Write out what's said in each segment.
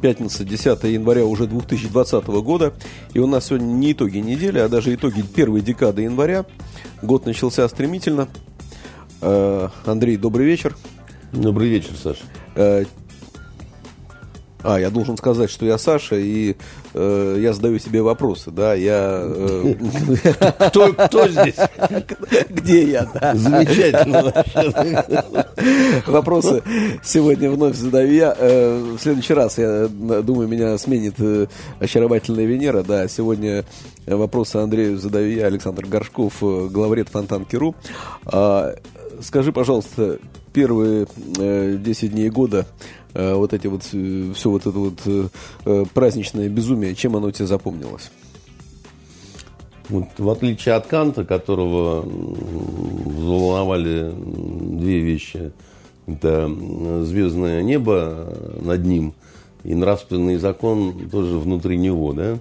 Пятница, 10 января уже 2020 года. И у нас сегодня не итоги недели, а даже итоги первой декады января. Год начался стремительно. Э, Андрей, добрый вечер. Добрый вечер, Саша. Э, а, я должен сказать, что я Саша, и э, я задаю себе вопросы, да, я... Э, кто, кто здесь? Где я, да? Замечательно. Вопросы сегодня вновь задаю я. Э, в следующий раз, я думаю, меня сменит э, очаровательная Венера, да, сегодня вопросы Андрею задаю я, Александр Горшков, э, главред Фонтанки.ру. А, скажи, пожалуйста, первые 10 дней года Э, вот эти вот, э, все вот это вот э, праздничное безумие, чем оно тебе запомнилось? Вот, в отличие от Канта, которого взволновали две вещи. Это звездное небо над ним и нравственный закон тоже внутри него, да?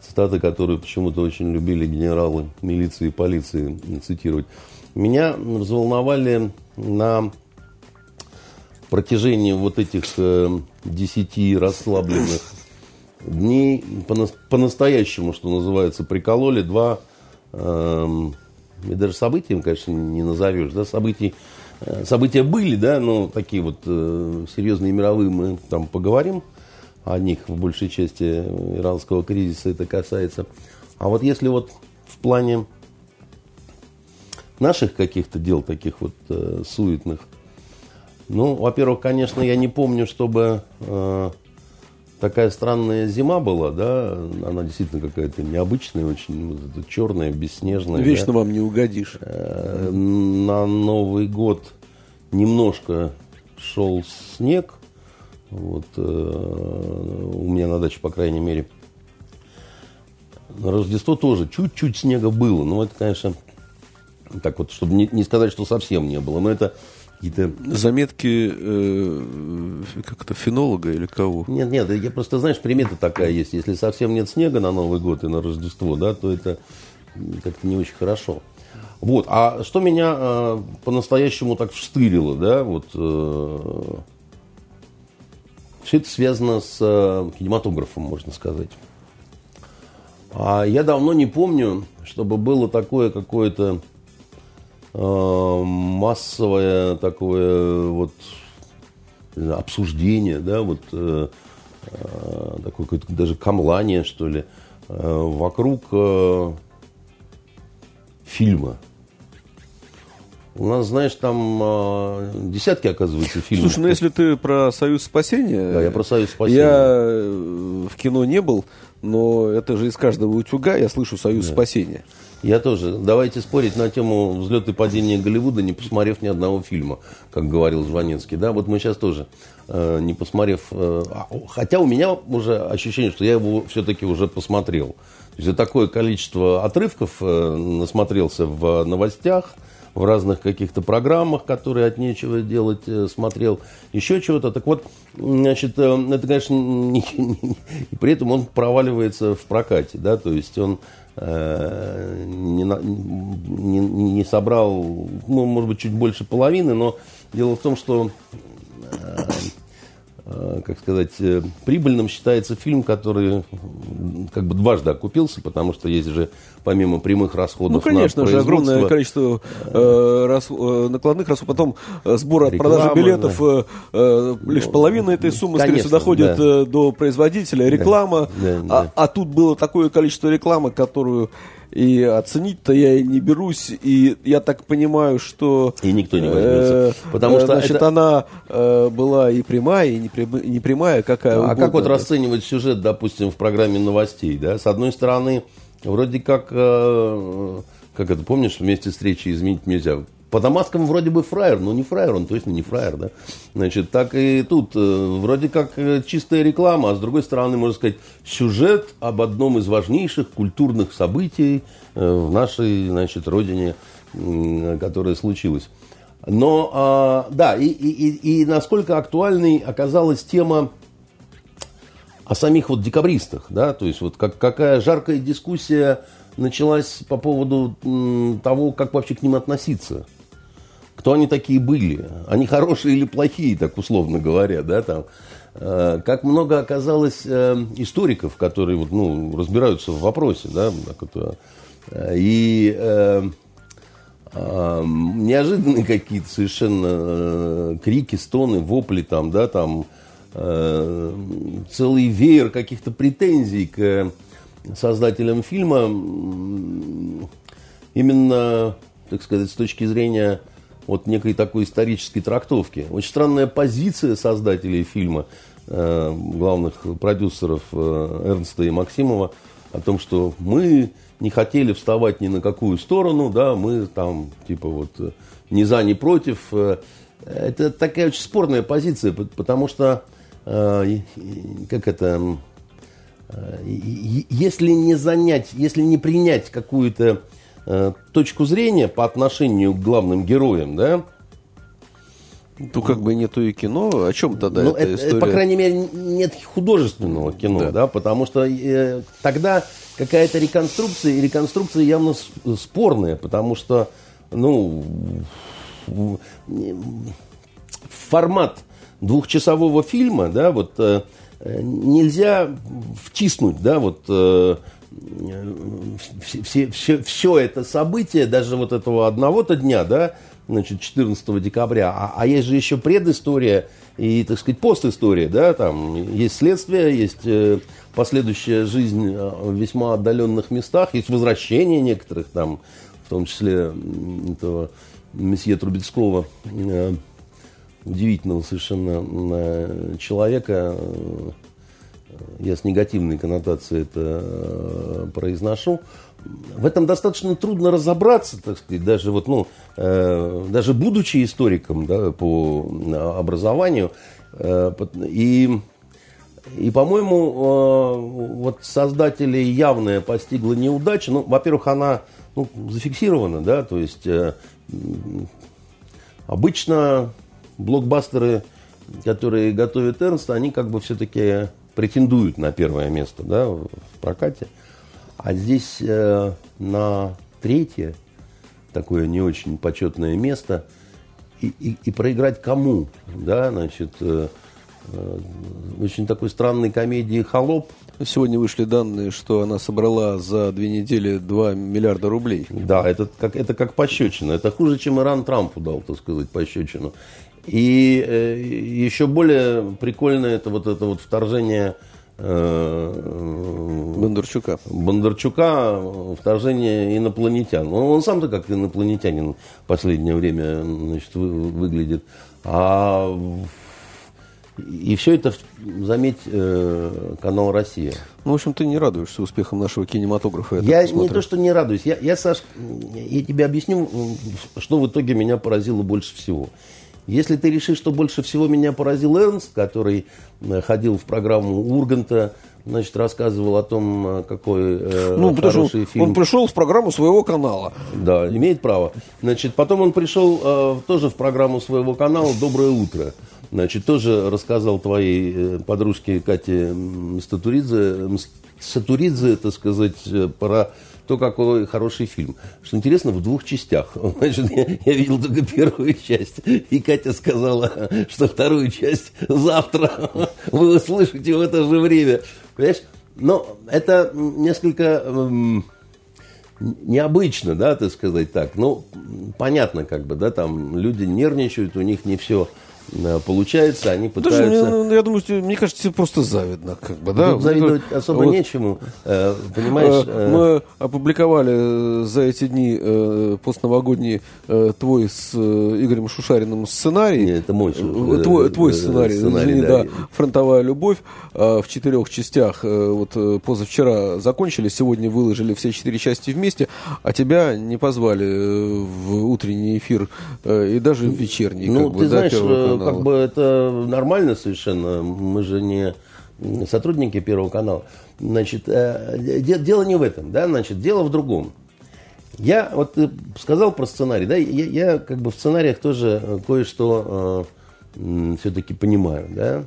Цитаты, которые почему-то очень любили генералы милиции и полиции цитировать. Меня взволновали на протяжении вот этих э, расслабленных дней по-настоящему, что называется, прикололи два, э, и даже событием, конечно, не назовешь, да, событий, э, события были, да, но такие вот э, серьезные мировые мы там поговорим о них в большей части иранского кризиса это касается. А вот если вот в плане наших каких-то дел таких вот э, суетных, ну, во-первых, конечно, я не помню, чтобы э, такая странная зима была, да, она действительно какая-то необычная, очень вот, черная, бесснежная. Вечно да? вам не угодишь. Э, на Новый год немножко шел снег, вот э, у меня на даче, по крайней мере. На Рождество тоже чуть-чуть снега было, но это, конечно, так вот, чтобы не, не сказать, что совсем не было, но это какие-то... Заметки э, как-то фенолога или кого? Нет, нет, я просто, знаешь, примета такая есть. Если совсем нет снега на Новый год и на Рождество, да, то это как-то не очень хорошо. Вот, а что меня э, по-настоящему так вштырило, да, вот... Э, все это связано с э, кинематографом, можно сказать. А я давно не помню, чтобы было такое какое-то массовое такое вот обсуждение, да, вот э, э, такое какое-то даже камлание, что ли, вокруг фильма. У нас, знаешь, там десятки, оказывается, фильмов. Слушай, ну если ты про Союз спасения... Да, я про Союз спасения. Я в кино не был, но это же из каждого утюга я слышу Союз да. спасения. Я тоже. Давайте спорить на тему взлета и падения Голливуда, не посмотрев ни одного фильма, как говорил Жванецкий. Да, вот мы сейчас тоже, э, не посмотрев... Э, а, хотя у меня уже ощущение, что я его все-таки уже посмотрел. То есть такое количество отрывков э, насмотрелся в новостях, в разных каких-то программах, которые от нечего делать э, смотрел, еще чего-то. Так вот, значит, э, это, конечно, не, не, не, при этом он проваливается в прокате, да, то есть он не, не, не собрал, ну, может быть, чуть больше половины, но дело в том, что э, Э, как сказать, э, прибыльным считается фильм, который как бы дважды окупился, потому что есть же помимо прямых расходов Ну, конечно же, огромное количество э, рас, э, накладных расходов, потом сбор от продажи билетов, да. э, лишь половина этой суммы, конечно, скорее доходит да. до производителя, реклама, да, да, да. А, а тут было такое количество рекламы, которую и оценить-то я и не берусь, и я так понимаю, что... И никто не возьмется. Э, потому что значит, это... она э, была и прямая, и не прямая, какая А угодно. как вот расценивать сюжет, допустим, в программе новостей, да? С одной стороны, вроде как, э, как это, помнишь, вместе встречи изменить нельзя. по Дамаскам вроде бы фраер, но не фраер, он точно не фраер, да. Значит, так и тут э, вроде как э, чистая реклама, а с другой стороны, можно сказать, сюжет об одном из важнейших культурных событий в нашей, значит, родине, которое случилось. Но, а, да, и, и, и насколько актуальной оказалась тема о самих вот декабристах, да, то есть вот как, какая жаркая дискуссия началась по поводу того, как вообще к ним относиться. Кто они такие были? Они хорошие или плохие, так условно говоря, да, там. Э, как много оказалось э, историков, которые вот, ну, разбираются в вопросе, да, э, и неожиданные какие-то совершенно крики, стоны, вопли там, да, там э, целый веер каких-то претензий к создателям фильма именно, так сказать, с точки зрения вот некой такой исторической трактовки. Очень странная позиция создателей фильма, э, главных продюсеров э, Эрнста и Максимова, о том, что мы не хотели вставать ни на какую сторону, да, мы там, типа, вот, ни за, ни против. Это такая очень спорная позиция, потому что, как это, э, если не занять, если не принять какую-то Э, точку зрения по отношению к главным героям, да, ну, как бы нету и кино. О чем тогда ну, эта история? По крайней мере, нет художественного кино, да, да потому что э, тогда какая-то реконструкция, и реконструкция явно спорная, потому что, ну, формат двухчасового фильма, да, вот э, нельзя втиснуть, да, вот э, все, все, все это событие, даже вот этого одного-то дня, да, значит, 14 декабря, а, а есть же еще предыстория и, так сказать, постистория, да, там есть следствие, есть э, последующая жизнь э, в весьма отдаленных местах, есть возвращение некоторых там, в том числе этого месье Трубецкого, э, удивительного совершенно э, человека, э, я с негативной коннотацией это э, произношу, в этом достаточно трудно разобраться, так сказать, даже вот, ну, даже будучи историком да, по образованию, и, и, по-моему, вот создателей явная постигла неудача. Ну, во-первых, она ну, зафиксирована, да, то есть обычно блокбастеры, которые готовит Эрнст, они как бы все-таки претендуют на первое место да, в прокате. А здесь э, на третье, такое не очень почетное место, и, и, и проиграть кому? Да, значит, э, э, очень такой странной комедии «Холоп». Сегодня вышли данные, что она собрала за две недели 2 миллиарда рублей. Да, это как, это как пощечина. Это хуже, чем Иран Трампу дал, так сказать, пощечину. И э, еще более прикольное это вот это вот вторжение э, Бондарчука. Бондарчука, вторжение инопланетян. Он, он сам-то как инопланетянин в последнее время значит, вы, выглядит. А и все это, заметь, э, канал «Россия». Ну, в общем, ты не радуешься успехом нашего кинематографа. Я, я не то, что не радуюсь. Я, я, Саш, я тебе объясню, что в итоге меня поразило больше всего. Если ты решишь, что больше всего меня поразил Эрнст, который э, ходил в программу Урганта, значит, рассказывал о том, э, какой э, ну, хороший фильм. Он пришел в программу своего канала. Да, имеет право. Значит, потом он пришел э, тоже в программу своего канала «Доброе утро». Значит, тоже рассказал твоей э, подружке Кате Статуридзе, Сатуридзе, так сказать, про то какой хороший фильм. Что интересно, в двух частях. Значит, я, я видел только первую часть, и Катя сказала, что вторую часть завтра вы услышите в это же время. Понимаешь? Но это несколько эм, необычно, да, так сказать так. Ну, понятно, как бы, да, там люди нервничают, у них не все получается, они Даже, пытаются... мне- я думаю, мне кажется, тебе просто завидно, как бы, да? Тут завидовать Вот, особо вот, нечему, э, понимаешь? э, э, Мы опубликовали э, за эти дни э, постновогодний э, твой с э, Игорем Шушариным сценарий. Не, это мой, Э, Твой, э, твой э, сценарий, сценарий, извини, да. да. «Фронтовая любовь» э, в четырех частях. э, Вот э, позавчера закончили, сегодня выложили все четыре части вместе, а тебя не позвали э, в утренний эфир э, и даже в вечерний. Ну, как бы, ты да, знаешь, э, канала. как бы это нормально совершенно. Мы же не сотрудники Первого канала. Значит, э, де- дело не в этом, да, значит, дело в другом. Я, вот ты сказал про сценарий, да, я, я как бы в сценариях тоже э, кое-что все-таки понимаю, да.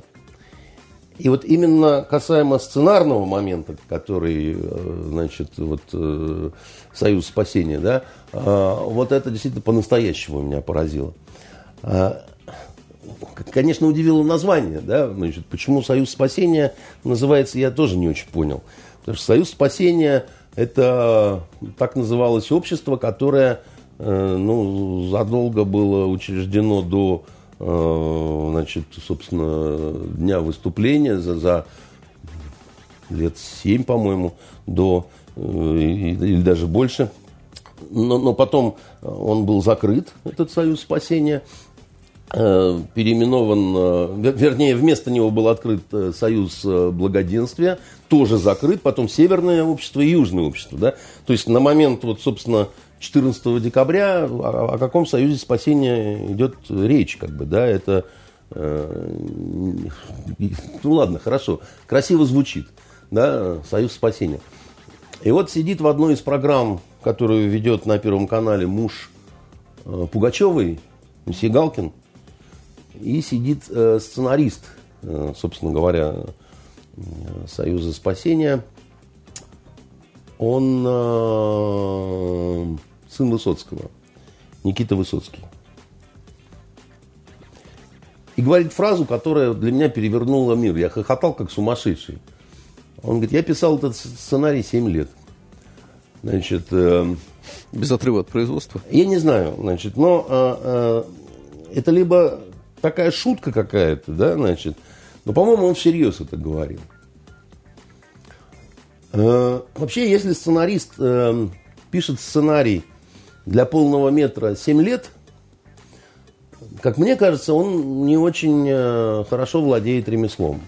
И вот именно касаемо сценарного момента, который, э, значит, вот э, Союз спасения, да, э, вот это действительно по-настоящему меня поразило. А, Конечно, удивило название, да, значит, почему Союз спасения называется, я тоже не очень понял. Потому что Союз спасения это так называлось общество, которое э, ну, задолго было учреждено до, э, значит, собственно, дня выступления, за, за лет семь, по-моему, до, э, или даже больше. Но, но потом он был закрыт, этот Союз спасения, переименован, э, вер- вернее, вместо него был открыт э, Союз э, благоденствия, тоже закрыт, потом Северное общество и Южное общество. Да? То есть на момент, вот, собственно, 14 декабря о, о каком Союзе спасения идет речь, как бы, да, это, э, ну ладно, хорошо, красиво звучит, да, Союз спасения. И вот сидит в одной из программ, которую ведет на Первом канале муж э, Пугачевой, месье Галкин, и сидит э, сценарист, э, собственно говоря, э, Союза спасения. Он сын Высоцкого, Никита Высоцкий. И говорит фразу, которая для меня перевернула мир. Я хохотал как сумасшедший. Он говорит, я писал этот сценарий 7 лет. Значит, э, Без отрыва от производства. я не знаю, значит, но э, э, это либо такая шутка какая-то, да, значит, но, по-моему, он всерьез это говорил. Э, вообще, если сценарист э, пишет сценарий для полного метра 7 лет, как мне кажется, он не очень э, хорошо владеет ремеслом.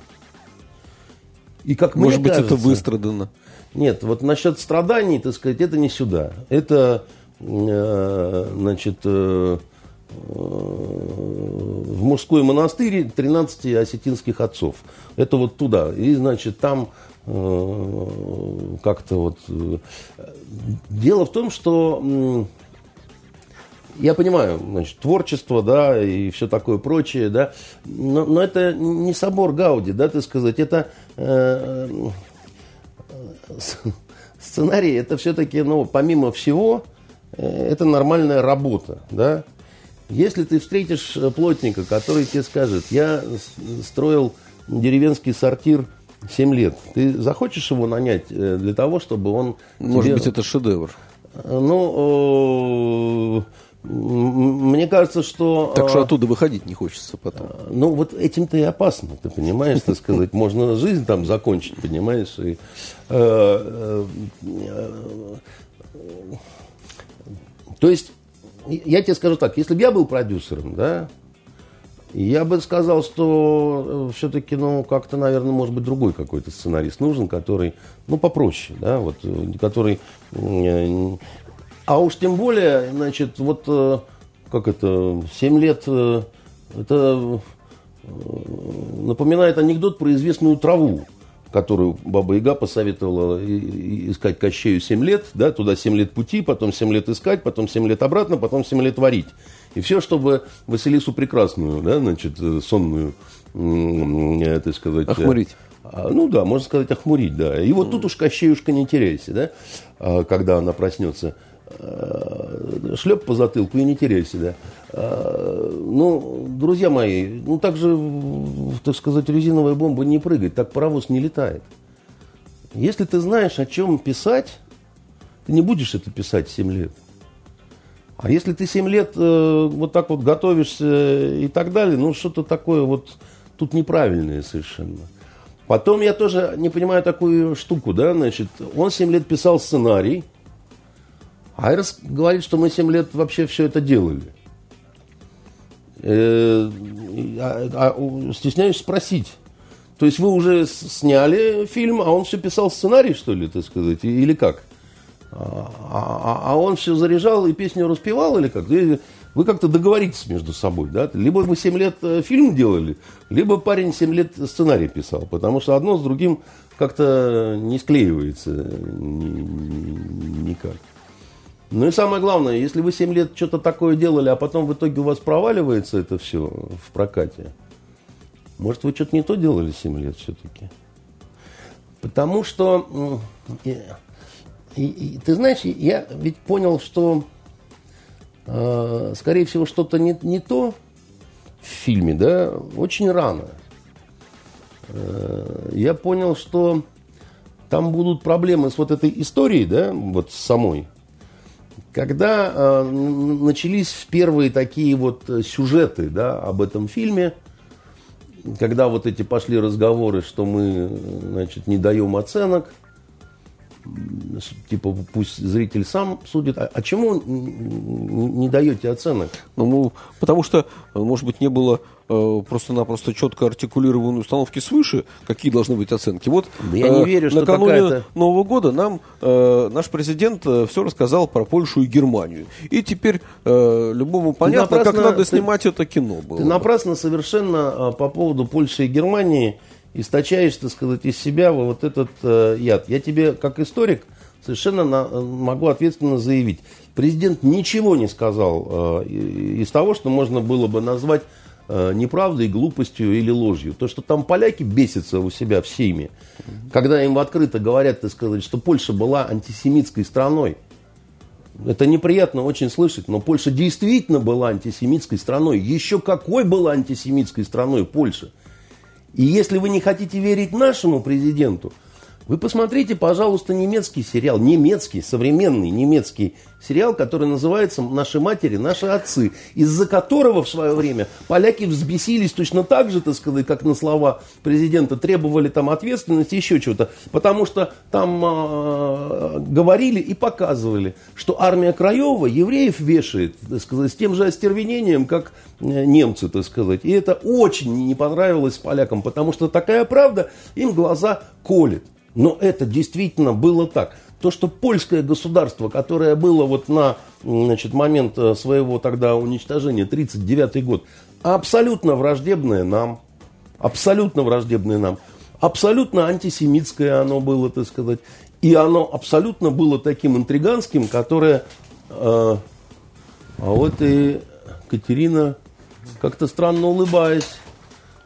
И как Может мне быть, это кажется- выстрадано. нет, вот насчет страданий, так сказать, это не сюда. Это, э, значит, в мужской монастырь 13 осетинских отцов. Это вот туда. И, значит, там э, как-то вот... э, Дело в том, что я понимаю, значит, творчество, да, и все такое прочее, да, но, но это не собор Гауди, да, так сказать, это э, сценарий, это все-таки, ну, помимо всего, э, это нормальная работа, да. Если ты встретишь э, плотника, который тебе скажет, я строил деревенский сортир 7 лет, ты захочешь его нанять э, для того, чтобы он Может тебе- быть, это шедевр. ну, э, м- мне кажется, что... Так что оттуда выходить не хочется потом. Ну, вот этим-то и опасно, ты понимаешь, так сказать. Можно жизнь там закончить, понимаешь. И, то есть, я тебе скажу так, если бы я был продюсером, да, я бы сказал, что все-таки, ну, как-то, наверное, может быть, другой какой-то сценарист нужен, который, ну, попроще, да, вот, э, который... э, А уж тем более, значит, вот, э, как это, 7 лет, э, это э, напоминает анекдот про известную траву, которую Баба Яга посоветовала искать Кощею 7 лет, да, туда 7 лет пути, потом 7 лет искать, потом 7 лет обратно, потом 7 лет варить. И все, чтобы Василису Прекрасную, да, значит, э, сонную, э, так сказать... э, Охмурить. а, Ну да, можно сказать, охмурить, да. И вот тут уж Кощеюшка не теряйся, да, а, когда она проснется. Шлеп по затылку и не теряйся, да. А, Ну, друзья мои, ну так же, так сказать, резиновая бомба не прыгает, так паровоз не летает. Если ты знаешь, о чем писать, ты не будешь это писать 7 лет. А если ты 7 лет э, вот так вот готовишься и так далее, ну что-то такое вот тут неправильное совершенно. Потом я тоже не понимаю такую штуку, да, значит, он 7 лет писал сценарий, Айрос говорит, что мы 7 лет вообще все это делали. Э, а, а, стесняюсь спросить. То есть вы уже сняли фильм, а он все писал сценарий, что ли, так сказать, или как? А, а, а он все заряжал и песню распевал, или как? Вы как-то договоритесь между собой, да? Либо вы 7 лет э, фильм делали, либо парень 7 лет сценарий писал, потому что одно с другим как-то не склеивается никак. Ну и самое главное, если вы 7 лет что-то такое делали, а потом в итоге у вас проваливается это все в прокате, может, вы что-то не то делали 7 лет все-таки? Потому что, и, и, и, ты знаешь, я ведь понял, что, э, скорее всего, что-то не, не то в фильме, да, очень рано. Э, я понял, что там будут проблемы с вот этой историей, да, вот самой. Когда э, начались первые такие вот сюжеты, да, об этом фильме – когда вот эти пошли разговоры, что мы, значит, не даем оценок, типа пусть зритель сам судит. А, а чему не даете оценок? Ну, потому что, может быть, не было э, просто-напросто четко артикулированной установки свыше, какие должны быть оценки. Вот да я не э, верю, что накануне Нового года нам э, наш президент э, все рассказал про Польшу и Германию. И теперь э, любому понятно, напрасно, как надо снимать ты, это кино. Было ты напрасно совершенно по поводу Польши и Германии источаешь, так сказать, из себя вот этот э, яд. Я тебе, как историк, совершенно на, могу ответственно заявить. Президент ничего не сказал э, из того, что можно было бы назвать э, неправдой, глупостью или ложью. То, что там поляки бесятся у себя в Сейме, когда им открыто говорят, так сказать, что Польша была антисемитской страной. Это неприятно очень слышать, но Польша действительно была антисемитской страной. Еще какой была антисемитской страной Польша? И если вы не хотите верить нашему президенту, вы посмотрите, пожалуйста, немецкий сериал, немецкий, современный немецкий сериал, который называется «Наши матери, наши отцы», из-за которого в свое время поляки взбесились точно так же, так сказать, как на слова президента, требовали там ответственности, еще чего-то, потому что там э, говорили и показывали, что армия Краева евреев вешает, так сказать, с тем же остервенением, как э, немцы, так сказать. И это очень не понравилось полякам, потому что такая правда им глаза колет. Но это действительно было так. То, что польское государство, которое было вот на значит, момент э, своего тогда уничтожения, 1939 год, абсолютно враждебное нам, абсолютно враждебное нам, абсолютно антисемитское оно было, так сказать, и оно абсолютно было таким интриганским, которое... Э, а вот и Катерина, как-то странно улыбаясь,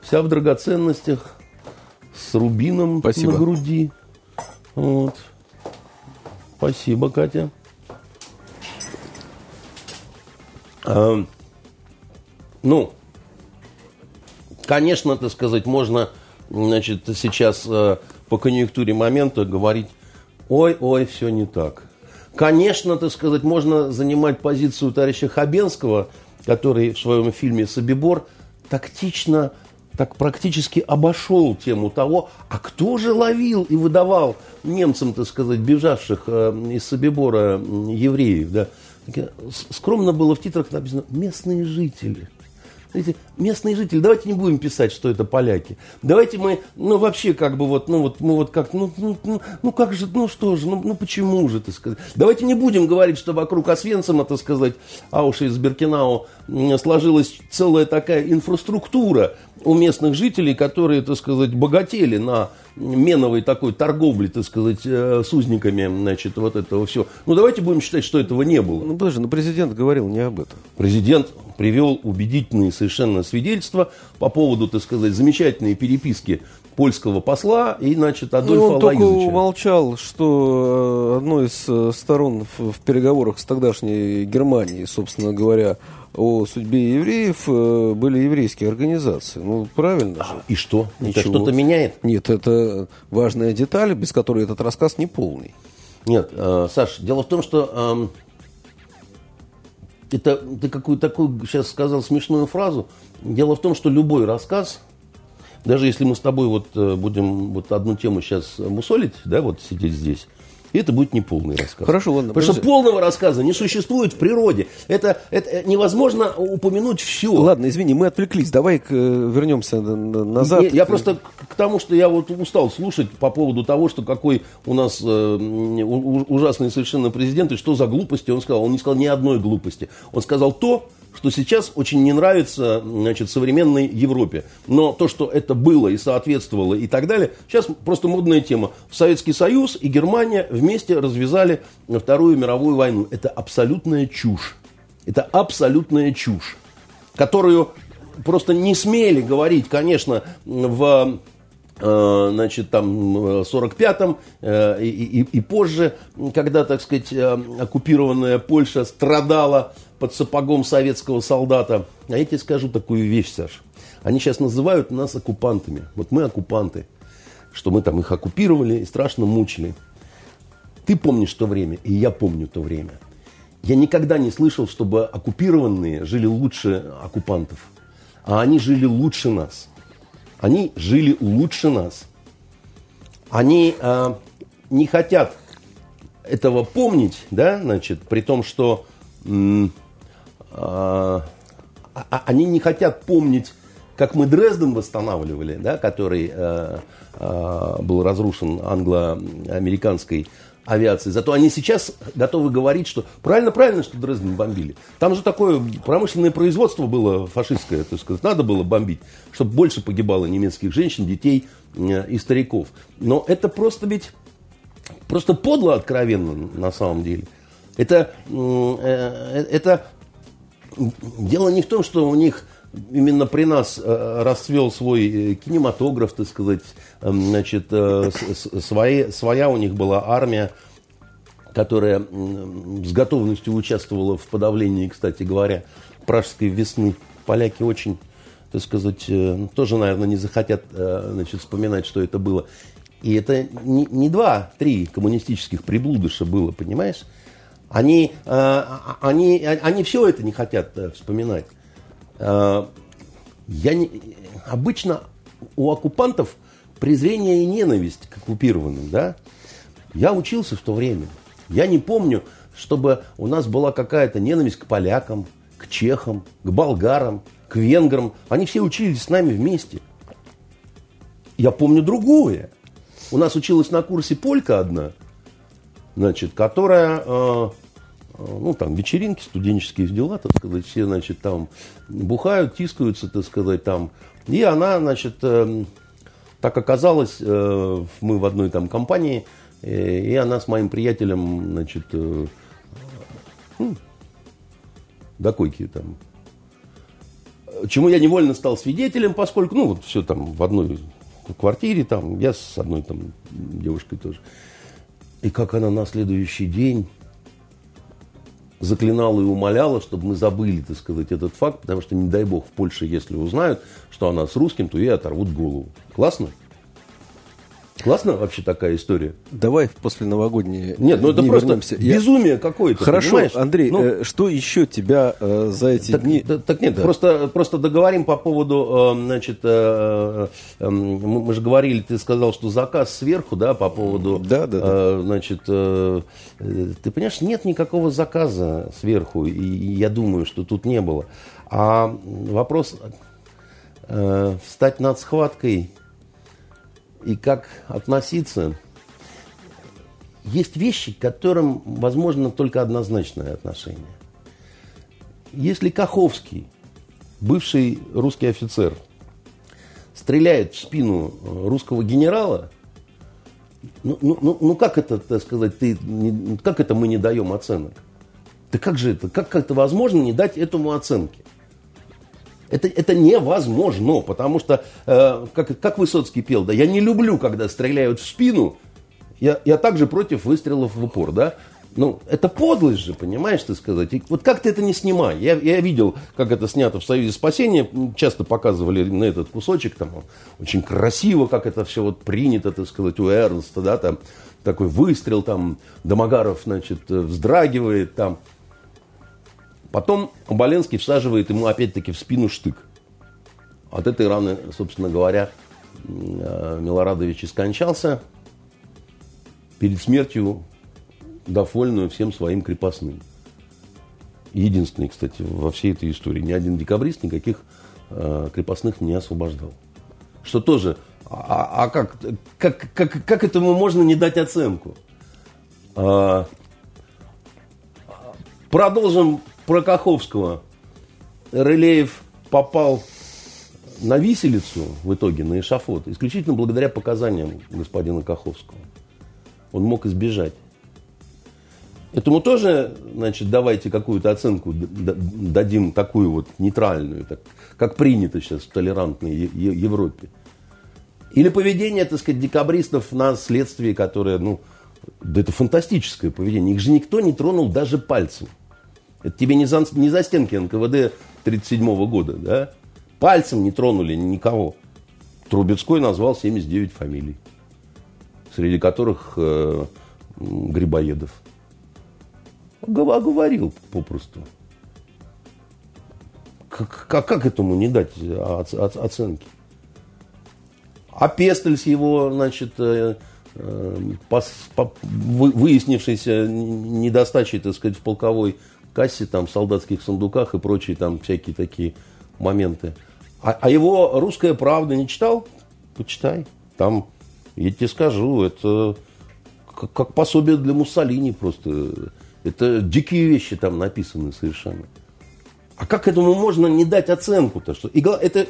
вся в драгоценностях, с рубином Спасибо. на груди. Вот. Спасибо, Катя. А, ну, конечно, так сказать, можно, значит, сейчас а, по конъюнктуре момента говорить, ой-ой, все не так. Конечно, так сказать, можно занимать позицию товарища Хабенского, который в своем фильме «Собибор» тактично так практически обошел тему того, а кто же ловил и выдавал немцам, так сказать, бежавших э, из Собибора евреев. Да? Скромно было в титрах написано «местные жители». Знаете, местные жители, давайте не будем писать, что это поляки. Давайте мы, ну, вообще, как бы вот, ну, вот, мы вот как, ну, ну, ну, ну как же, ну, что же, ну, ну, почему же, так сказать. Давайте не будем говорить, что вокруг Освенцима, так сказать, Ауши из Беркинау сложилась целая такая инфраструктура у местных жителей, которые, так сказать, богатели на меновой такой торговли, так сказать, э, с узниками, значит, вот этого все. Ну, давайте будем считать, что этого не было. Ну, подожди, но президент говорил не об этом. Президент привел убедительные совершенно свидетельства по поводу, так сказать, замечательной переписки польского посла и, значит, Адольфа ну, он только умолчал, что э, одной из э, сторон в, в переговорах с тогдашней Германией, собственно говоря, о судьбе евреев э, были еврейские организации. Ну, правильно же. И что? Ничего. Это что-то меняет? Нет, это важная деталь, без которой этот рассказ не полный. Нет, э, Саш, дело в том, что э, это ты какую такую сейчас сказал смешную фразу. Дело в том, что любой рассказ, даже если мы с тобой вот э, будем вот одну тему сейчас мусолить, да, вот сидеть здесь, и это будет неполный рассказ. Хорошо, ладно. Потому что полного рассказа не существует в природе. Это, это невозможно упомянуть все. Ладно, извини, мы отвлеклись. Давай к, э, вернемся назад. Я, я просто к, тому, что я вот устал слушать по поводу того, что какой у нас э, ужасный совершенно президент, и что за глупости он сказал. Он не сказал ни одной глупости. Он сказал то, что сейчас очень не нравится значит, современной Европе. Но то, что это было и соответствовало и так далее, сейчас просто модная тема. Советский Союз и Германия вместе развязали Вторую мировую войну. Это абсолютная чушь. Это абсолютная чушь, которую просто не смели говорить, конечно, в э, значит, там, 45-м э, и, и, и позже, когда, так сказать, э, оккупированная Польша страдала под сапогом советского солдата. А я тебе скажу такую вещь, Саш. Они сейчас называют нас оккупантами. Вот мы оккупанты. Что мы там их оккупировали и страшно мучили. Ты помнишь то время, и я помню то время. Я никогда не слышал, чтобы оккупированные жили лучше оккупантов. А они жили лучше нас. Они жили лучше нас. Они э, не хотят этого помнить, да, значит, при том, что а, они не хотят помнить, как мы Дрезден восстанавливали, да, который э, э, был разрушен англо-американской авиацией. Зато они сейчас готовы говорить, что правильно-правильно, что Дрезден бомбили. Там же такое промышленное производство было фашистское, то есть надо было бомбить, чтобы больше погибало немецких женщин, детей э, и стариков. Но это просто ведь просто подло откровенно на самом деле. Это, э, это дело не в том, что у них именно при нас э, расцвел свой э, кинематограф, так сказать, значит, свои, своя у них была армия, которая с готовностью участвовала в подавлении, кстати говоря, пражской весны. Поляки очень, так сказать, тоже, наверное, не захотят значит, вспоминать, что это было. И это не, не два-три коммунистических приблудыша было, понимаешь? Они, э, они, они все это не хотят э, вспоминать. Э, я не, обычно у оккупантов презрение и ненависть к оккупированным. Да? Я учился в то время. Я не помню, чтобы у нас была какая-то ненависть к полякам, к чехам, к болгарам, к венграм. Они все учились с нами вместе. Я помню другое. У нас училась на курсе полька одна – значит, которая, э, э, ну, там, вечеринки, студенческие дела, так сказать, все, значит, там бухают, тискаются, так сказать, там. И она, значит, э, так оказалось, мы в одной там компании, и она с моим приятелем, значит, э, ну, до койки там. Чему я невольно стал свидетелем, поскольку, ну, вот все там в одной квартире, там, я с одной там девушкой тоже. И как она на следующий день заклинала и умоляла, чтобы мы забыли, так сказать, этот факт, потому что, не дай бог, в Польше, если узнают, что она с русским, то ей оторвут голову. Классно? Классно вообще такая история? Давай после новогодние Нет, ну это просто вернемся. безумие Я... какое-то. Хорошо, понимаешь? Андрей, ну, э, что еще тебя э, за эти так, дни... Да, так нет, да. просто, просто договорим по поводу, э, значит, э, э, мы, мы же говорили, ты сказал, что заказ сверху, да, по поводу... Да, да, да. Э, значит, э, ты понимаешь, нет никакого заказа сверху, и, и я думаю, что тут не было. А вопрос э, встать над схваткой и как относиться. Есть вещи, к которым возможно только однозначное отношение. Если Каховский, бывший русский офицер, стреляет в спину русского генерала, ну, ну, ну, ну как это, так сказать, ты, как это мы не даем оценок? Да как же это, как это возможно не дать этому оценки? Это, это невозможно, потому что, э, как, как Высоцкий пел, да, я не люблю, когда стреляют в спину, я, я также против выстрелов в упор, да. Ну, это подлость же, понимаешь, ты сказать. И вот как ты это не снимай? Я, я видел, как это снято в Союзе спасения, часто показывали на этот кусочек, там, очень красиво, как это все вот принято, так сказать, у Эрнста, да, там, такой выстрел, там, Домогаров, значит, вздрагивает, там. Потом Оболенский всаживает ему опять-таки в спину штык. От этой раны, собственно говоря, э, Милорадович и скончался. Перед смертью дав вольную всем своим крепостным. Единственный, кстати, во всей этой истории. Ни один декабрист никаких э, крепостных не освобождал. Что тоже, а, а как, как, как, как этому можно не дать оценку? А, продолжим про Каховского. Рылеев попал на виселицу в итоге, на эшафот, исключительно благодаря показаниям господина Каховского. Он мог избежать. Этому тоже, значит, давайте какую-то оценку дадим такую вот нейтральную, так, как принято сейчас в толерантной Европе. Или поведение, так сказать, декабристов на следствии, которое, ну, да это фантастическое поведение. Их же никто не тронул даже пальцем. Это тебе не за, не за стенки НКВД 1937 года, да? Пальцем не тронули никого. Трубецкой назвал 79 фамилий, среди которых э, Грибоедов. Оговорил попросту. Как, как, как этому не дать оценки? А Пестель его, значит, э, э, пос, по, выяснившейся недостачей, так сказать, в полковой кассе, там, солдатских сундуках и прочие там всякие такие моменты. А, а его «Русская правда» не читал? Почитай. Там, я тебе скажу, это как, как пособие для Муссолини просто. Это дикие вещи там написаны совершенно. А как этому можно не дать оценку-то? Что, и, это,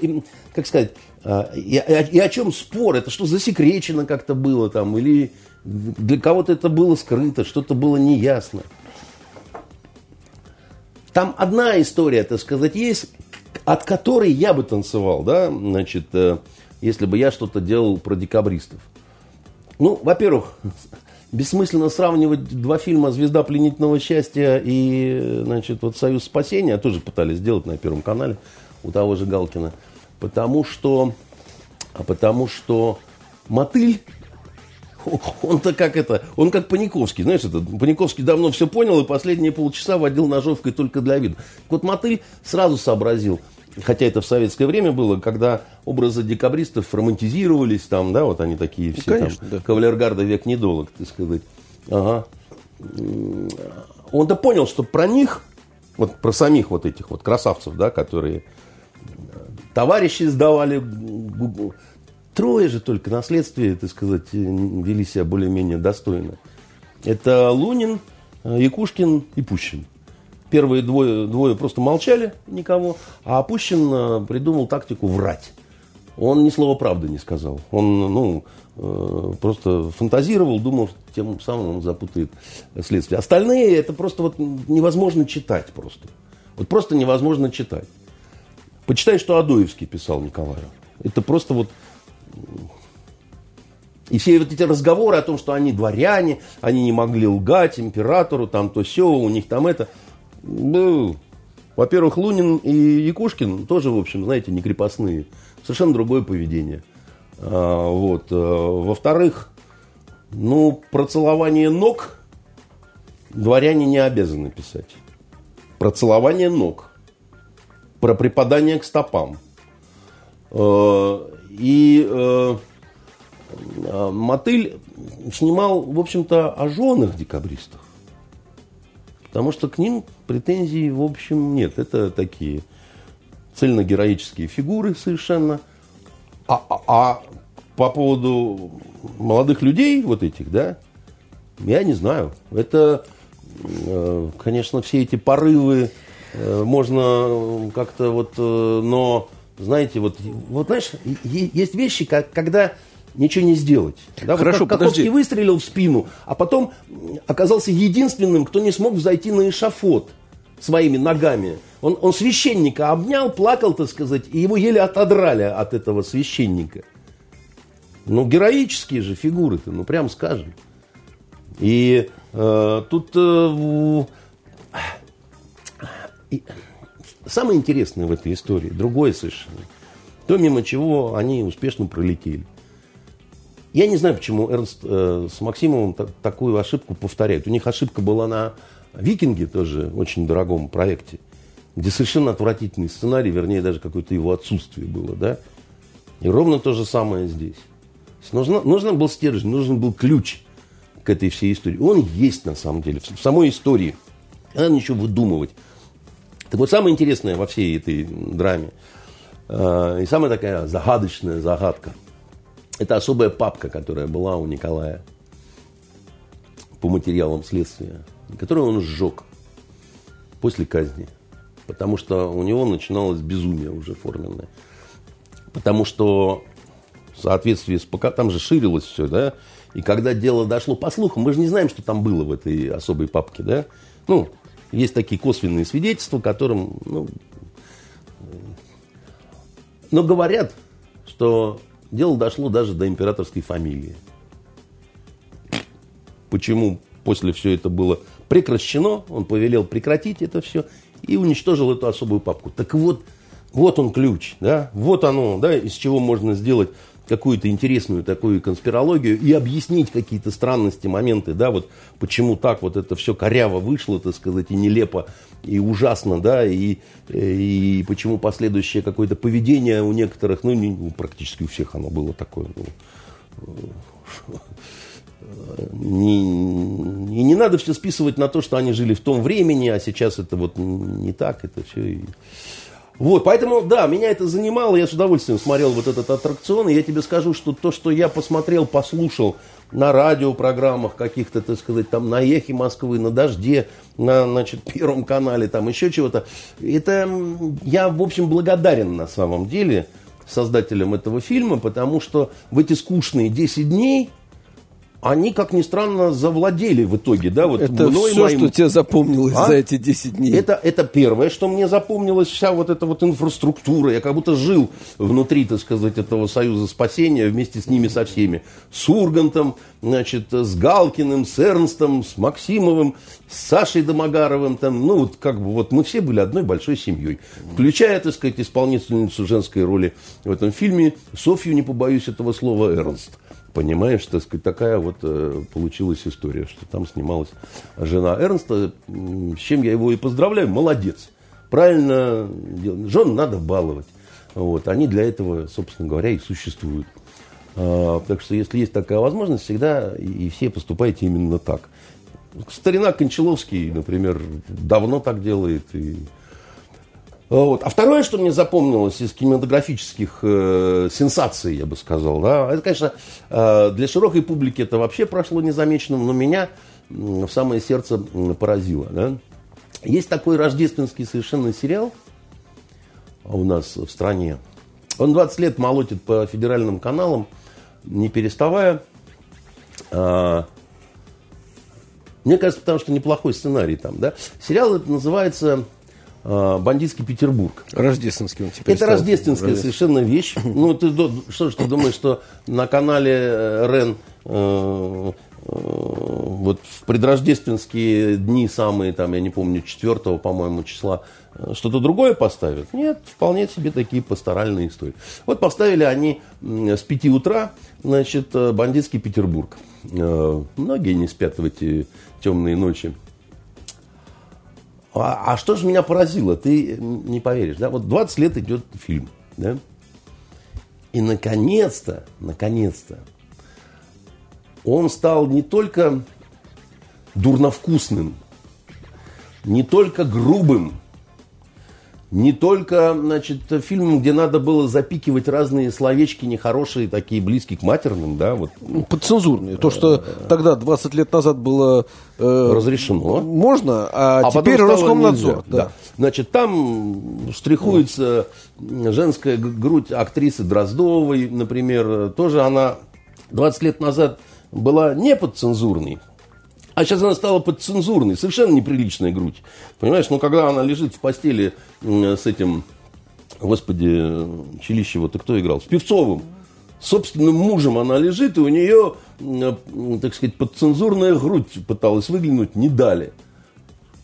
как сказать, а, и, и о чем спор? Это что засекречено как-то было там? Или для кого-то это было скрыто, что-то было неясно? Там одна история, так сказать, есть, от которой я бы танцевал, да, значит, э, если бы я что-то делал про декабристов. Ну, во-первых, бессмысленно сравнивать два фильма «Звезда пленительного счастья» и, значит, вот «Союз спасения», тоже пытались сделать на Первом канале у того же Галкина, потому что, а потому что мотыль он-то как это, он как Паниковский, знаешь, это, Паниковский давно все понял и последние полчаса водил ножовкой только для вида. Вот Мотыль сразу сообразил, хотя это в советское время было, когда образы декабристов романтизировались, там, да, вот они такие все, ну, конечно, там, да. кавалергарда век недолг, так сказать. Ага. Он-то понял, что про них, вот про самих вот этих вот красавцев, да, которые товарищи сдавали Трое же только на следствии, так сказать, вели себя более-менее достойно. Это Лунин, Якушкин и Пущин. Первые двое, двое просто молчали никого, а Пущин э, придумал тактику врать. Он ни слова правды не сказал. Он ну, э, просто фантазировал, думал, что тем самым он запутает следствие. Остальные это просто вот невозможно читать просто. Вот просто невозможно читать. Почитай, что Адоевский писал Николаю. Это просто вот и все вот эти разговоры о том, что они дворяне, они не могли лгать императору, там то все, у них там это. Ну, во-первых, Лунин и Якушкин тоже, в общем, знаете, не крепостные. Совершенно другое поведение. А, вот. А, во-вторых, ну, про целование ног дворяне не обязаны писать. Про целование ног. Про преподание к стопам. А, и э, э, Мотыль снимал, в общем-то, о женах декабристов. Потому что к ним претензий, в общем, нет. Это такие цельно-героические фигуры совершенно. А, а, а по поводу молодых людей вот этих, да, я не знаю. Это, э, конечно, все эти порывы э, можно как-то вот, но знаете, вот, вот знаешь, есть вещи, как, когда ничего не сделать. Да, Хорошо, вот как Каховский выстрелил в спину, а потом оказался единственным, кто не смог зайти на эшафот своими ногами. Он, он священника обнял, плакал, так сказать, и его еле отодрали от этого священника. Ну, героические же фигуры-то, ну, прям скажем. И э, тут... Э, э, Самое интересное в этой истории, другое совершенно, то, мимо чего они успешно пролетели. Я не знаю, почему Эрнст э, с Максимовым так, такую ошибку повторяют. У них ошибка была на «Викинге», тоже очень дорогом проекте. где совершенно отвратительный сценарий, вернее, даже какое-то его отсутствие было, да. И ровно то же самое здесь. Нужно, нужен был стержень, нужен был ключ к этой всей истории. Он есть на самом деле, в самой истории. Не надо ничего выдумывать. Так вот, самое интересное во всей этой драме, э, и самая такая загадочная загадка, это особая папка, которая была у Николая по материалам следствия, которую он сжег после казни. Потому что у него начиналось безумие уже форменное. Потому что в соответствии с ПК, там же ширилось все, да, и когда дело дошло, по слухам, мы же не знаем, что там было в этой особой папке, да, ну, есть такие косвенные свидетельства, которым, ну, но говорят, что дело дошло даже до императорской фамилии. Почему после все это было прекращено, он повелел прекратить это все и уничтожил эту особую папку. Так вот, вот он ключ, да, вот оно, да, из чего можно сделать какую-то интересную такую конспирологию и объяснить какие-то странности, моменты, да, вот почему так вот это все коряво вышло, так сказать, и нелепо, и ужасно, да, и, и почему последующее какое-то поведение у некоторых, ну, не, ну, практически у всех оно было такое, ну, не, и не надо все списывать на то, что они жили в том времени, а сейчас это вот не так, это все. И... Вот, поэтому, да, меня это занимало, я с удовольствием смотрел вот этот аттракцион, и я тебе скажу, что то, что я посмотрел, послушал на радиопрограммах каких-то, так сказать, там на Эхе Москвы, на Дожде, на, значит, Первом канале, там еще чего-то, это я, в общем, благодарен на самом деле создателям этого фильма, потому что в эти скучные 10 дней они, как ни странно, завладели в итоге, да, вот Это мной все, моим... что тебе запомнилось а? за эти 10 дней. Это, это первое, что мне запомнилось, вся вот эта вот инфраструктура. Я как будто жил внутри, так сказать, этого Союза спасения вместе с ними со всеми. С Ургантом, значит, с Галкиным, с Эрнстом, с Максимовым, с Сашей Домогаровым, там, ну, вот как бы, вот мы все были одной большой семьей. Включая, так сказать, исполнительницу женской роли в этом фильме, Софью, не побоюсь этого слова, Эрнст. Понимаешь, так сказать, такая вот э, получилась история, что там снималась жена Эрнста, с чем я его и поздравляю, молодец. Правильно, жен надо баловать. Вот, они для этого, собственно говоря, и существуют. А, так что, если есть такая возможность, всегда и, все поступайте именно так. Старина Кончаловский, например, давно так делает, и вот. А второе, что мне запомнилось из кинематографических э, сенсаций, я бы сказал, да, это, конечно, э, для широкой публики это вообще прошло незамеченным, но меня э, в самое сердце поразило. Да. Есть такой рождественский совершенно сериал у нас в стране. Он 20 лет молотит по федеральным каналам, не переставая. А, мне кажется, потому что неплохой сценарий там, да. Сериал это называется бандитский Петербург. Рождественский он теперь Это стал. рождественская совершенно вещь. Ну, ты что ж ты думаешь, что на канале э, РЕН э, э, вот в предрождественские дни самые, там, я не помню, 4 по-моему, числа, э, что-то другое поставят? Нет, вполне себе такие пасторальные истории. Вот поставили они с 5 утра, значит, бандитский Петербург. Многие не спят в эти темные ночи. А, а что же меня поразило? Ты не поверишь, да? Вот 20 лет идет фильм, да? И наконец-то, наконец-то, он стал не только дурновкусным, не только грубым, не только, значит, фильмом, где надо было запикивать разные словечки нехорошие, такие близкие к матерным, да, вот. Ну, подцензурные. То, что тогда, 20 лет назад было... Э, Разрешено. Можно, а, а теперь Роскомнадзор. Да. да. Значит, там штрихуется вот. женская грудь актрисы Дроздовой, например. Тоже она 20 лет назад была не подцензурной, а сейчас она стала подцензурной, совершенно неприличная грудь. Понимаешь, ну когда она лежит в постели с этим, господи, Челищева, ты кто играл? С Певцовым. собственным мужем она лежит, и у нее, так сказать, подцензурная грудь пыталась выглянуть, не дали.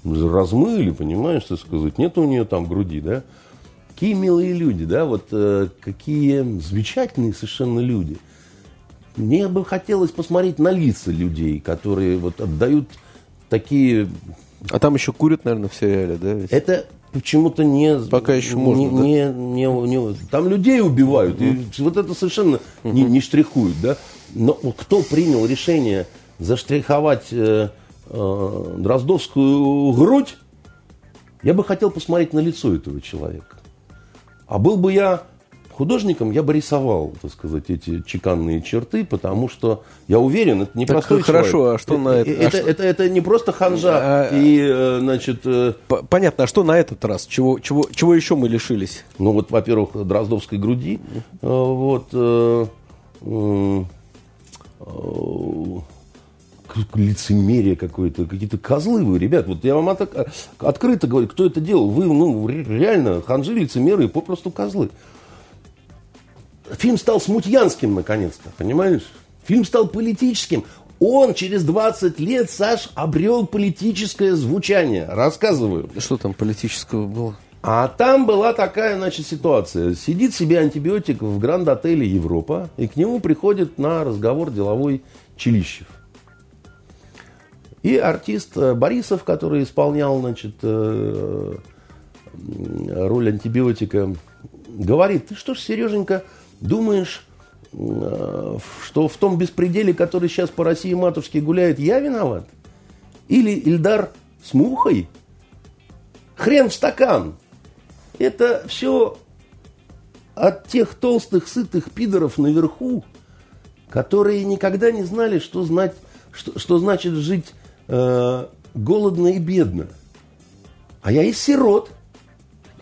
Размыли, понимаешь, так сказать. Нет у нее там груди, да. Какие милые люди, да, вот э, какие замечательные совершенно люди – мне бы хотелось посмотреть на лица людей, которые вот отдают такие... А там еще курят, наверное, в сериале, да? Ведь? Это, почему-то не... Пока еще можно, не, да? не, не, не- там людей убивают, и вот это совершенно не, не штрихуют, да? Но кто принял решение заштриховать э, э, Дроздовскую грудь, я бы хотел посмотреть на лицо этого человека. А был бы я художником, я бы рисовал, так сказать, эти чеканные черты, потому что я уверен, это не Так простой хорошо, человек. а что на это- а Это, что- это, это не просто ханжа А- и, э, значит, э, Понятно, а что на этот раз? Чего, чего, чего еще мы лишились? ну вот, во-первых, Дроздовской груди, э, вот, э, э, к- лицемерие какое-то, какие-то козлы вы, ребят. Вот я вам от- открыто говорю, кто это делал. Вы, ну, ре- реально, ханжи, лицемеры и попросту козлы. Фильм стал смутьянским, наконец-то, понимаешь? Фильм стал политическим. Он через 20 лет, Саш, обрел политическое звучание. Рассказываю. Что там политического было? А там была такая, значит, ситуация. Сидит себе антибиотик в гранд-отеле Европа, и к нему приходит на разговор деловой Челищев. И артист э, Борисов, который исполнял, значит, э, роль антибиотика, говорит, ты что ж, Сереженька, думаешь, э, что в том беспределе, который сейчас по России матушке гуляет, я виноват? Или Ильдар с мухой? Хрен в стакан. Это все от тех толстых, сытых пидоров наверху, которые никогда не знали, что, знать, что, что значит жить э, голодно и бедно. А я из сирот.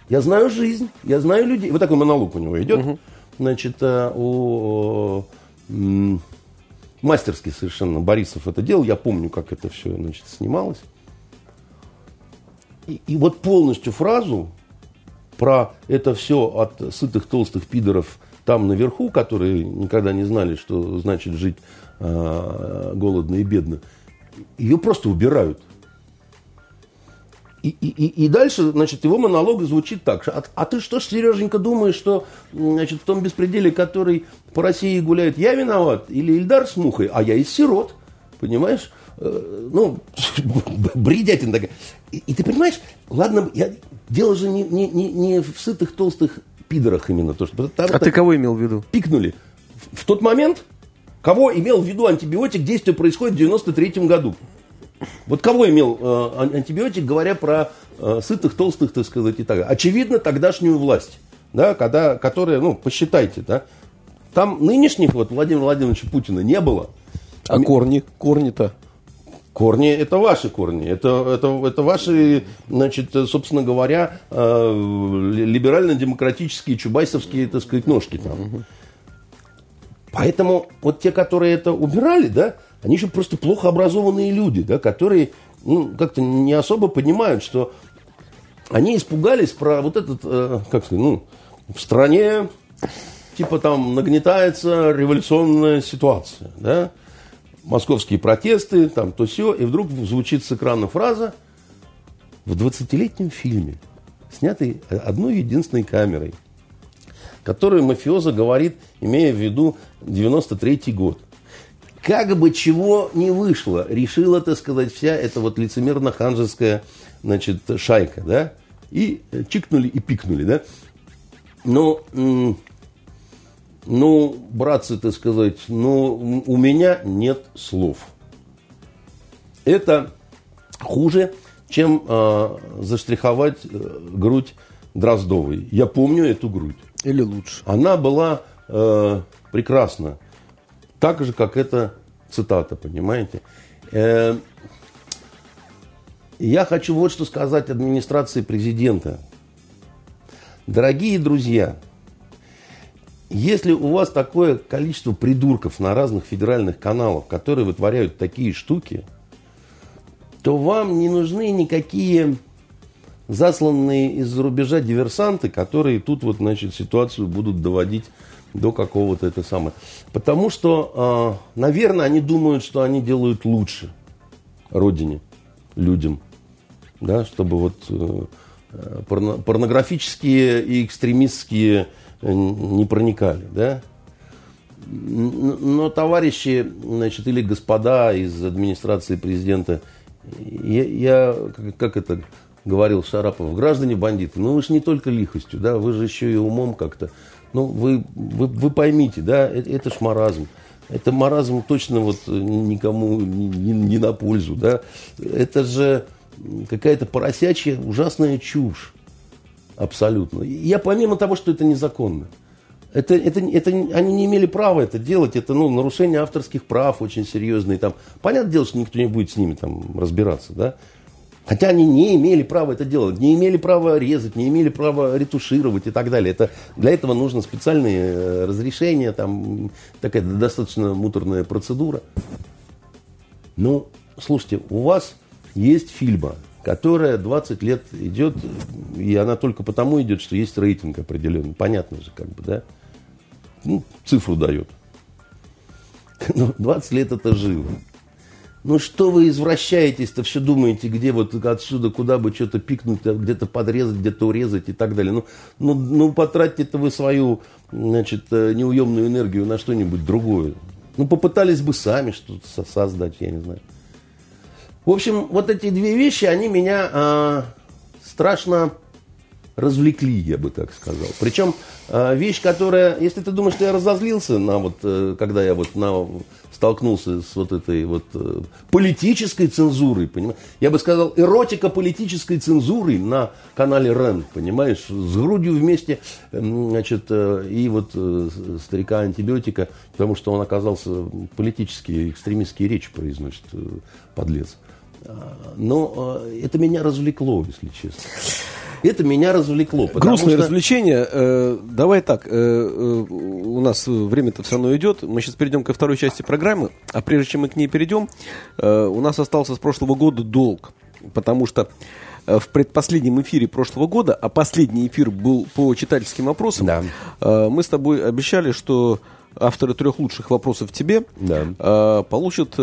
Я знаю жизнь, я знаю людей. Вот такой монолог у него идет. Значит, э, у, м, мастерски совершенно Борисов это делал. Я помню, как это все значит, снималось. И, и вот полностью фразу про это все от сытых толстых пидоров там наверху, которые никогда не знали, что значит жить э, голодно и бедно, ее просто убирают. И, и, и- дальше, значит, его монолог звучит так. А, а ты что ж, Сереженька, думаешь, что значит, в том беспределе, который по России гуляет, я виноват? Или Ильдар с мухой? А я из сирот. Понимаешь? Э, Ну, бредятина такая. И, и ты понимаешь, ладно, я, дело же не, не, не, не в сытых толстых пидорах именно. То, что, там А ты кого имел в виду? пикнули. В, в тот момент, кого имел в виду антибиотик, действие происходит в 93 году. Вот кого имел э, ан- антибиотик, говоря про э, сытых, толстых, так сказать, и так далее? Очевидно, тогдашнюю власть, да, когда, которая, ну, посчитайте, да, там нынешних вот Владимира Владимировича Путина не было. А корни? Корни-то? Корни – это ваши корни, это, это, это ваши, значит, собственно говоря, э, ли- либерально-демократические, чубайсовские, так сказать, ножки там. Поэтому вот те, которые это убирали, да, они еще просто плохо образованные люди, да, которые ну, как-то не особо понимают, что они испугались про вот этот, э, как сказать, ну, в стране типа там нагнетается революционная ситуация, да, московские протесты, там то все, и вдруг звучит с экрана фраза в 20-летнем фильме, снятый одной единственной камерой, которую мафиоза говорит, имея в виду 93-й год. Как бы чего не вышло, решила, так сказать, вся эта вот лицемерно-ханжеская, значит, шайка, да, и э, чикнули и пикнули, да. Но, м, ну, братцы, так сказать, ну, у меня нет слов. Это хуже, чем э, заштриховать грудь Дроздовой. Я помню эту грудь. Или лучше? Она была э, прекрасна. Так же, как эта цитата, понимаете? Э, я хочу вот что сказать администрации президента. Дорогие друзья, если у вас такое количество придурков на разных федеральных каналах, которые вытворяют такие штуки, то вам не нужны никакие засланные из-за рубежа диверсанты, которые тут вот, значит, ситуацию будут доводить до какого-то это самое. Потому что, э, наверное, они думают, что они делают лучше родине, людям, да, чтобы вот э, порно- порнографические и экстремистские э, не проникали, да. Но товарищи, значит, или господа из администрации президента, я, я- как это, говорил Шарапов, граждане бандиты, ну вы же не только лихостью, да, вы же еще и умом как-то. Ну, вы, вы, вы поймите, да, это, это ж маразм. Это маразм точно вот никому не, не, не на пользу, да. Это же какая-то поросячья ужасная чушь. Абсолютно. Я помимо того, что это незаконно. Это, это, это, они не имели права это делать. Это ну, нарушение авторских прав очень серьезные. Там. Понятное дело, что никто не будет с ними там, разбираться. Да? Хотя они не имели права это делать, не имели права резать, не имели права ретушировать и так далее. Это, для этого нужно специальные э, разрешения, там такая достаточно муторная процедура. Ну, слушайте, у вас есть фильма, которая 20 лет идет, и она только потому идет, что есть рейтинг определенный. Понятно же, как бы, да? Ну, цифру дает. Но 20 лет это живо. Ну что вы извращаетесь-то, все думаете, где вот отсюда, куда бы что-то пикнуть, где-то подрезать, где-то урезать и так далее. Ну, ну, ну потратьте-то вы свою, значит, э, неуемную энергию на что-нибудь другое. Ну, попытались бы сами что-то создать, я не знаю. В общем, вот эти две вещи, они меня э, страшно развлекли, я бы так сказал. Причем э, вещь, которая, если ты думаешь, что я разозлился на вот, э, когда я вот на, столкнулся с вот этой вот э, политической цензурой, понимаешь? Я бы сказал, эротика политической цензуры на канале РЕН, понимаешь? С грудью вместе, значит, э, и вот э, старика антибиотика, потому что он оказался политические, экстремистские речи произносит, подлец. Но э, это меня развлекло, если честно. Это меня развлекло. Грустное что... развлечение. Э, давай так, э, у нас время-то все равно идет. Мы сейчас перейдем ко второй части программы. А прежде чем мы к ней перейдем, у нас остался с прошлого года долг. Потому что в предпоследнем эфире прошлого года, а последний эфир был по читательским вопросам, да. мы с тобой обещали, что авторы трех лучших вопросов тебе да. получат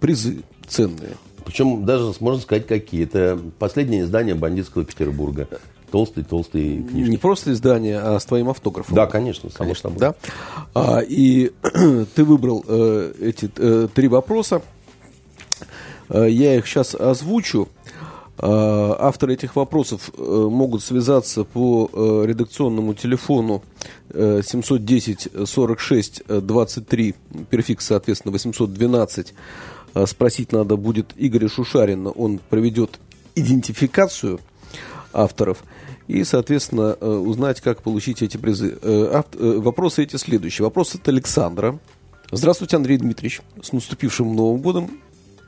призы ценные. Причем даже, можно сказать, какие. Это последнее издание бандитского Петербурга. Толстый-толстый книжки. Не просто издание, а с твоим автографом. Да, конечно, само конечно, собой. Да? А, и ты выбрал э, эти э, три вопроса. Э, я их сейчас озвучу. Э, авторы этих вопросов э, могут связаться по э, редакционному телефону 710 46 23, префикс, соответственно, 812 Э, спросить надо будет Игоря Шушарина. Он проведет идентификацию авторов и, соответственно, э, узнать, как получить эти призы. Э, вопросы эти следующие. Вопрос от Александра. Здравствуйте, Андрей Дмитриевич. С наступившим Новым годом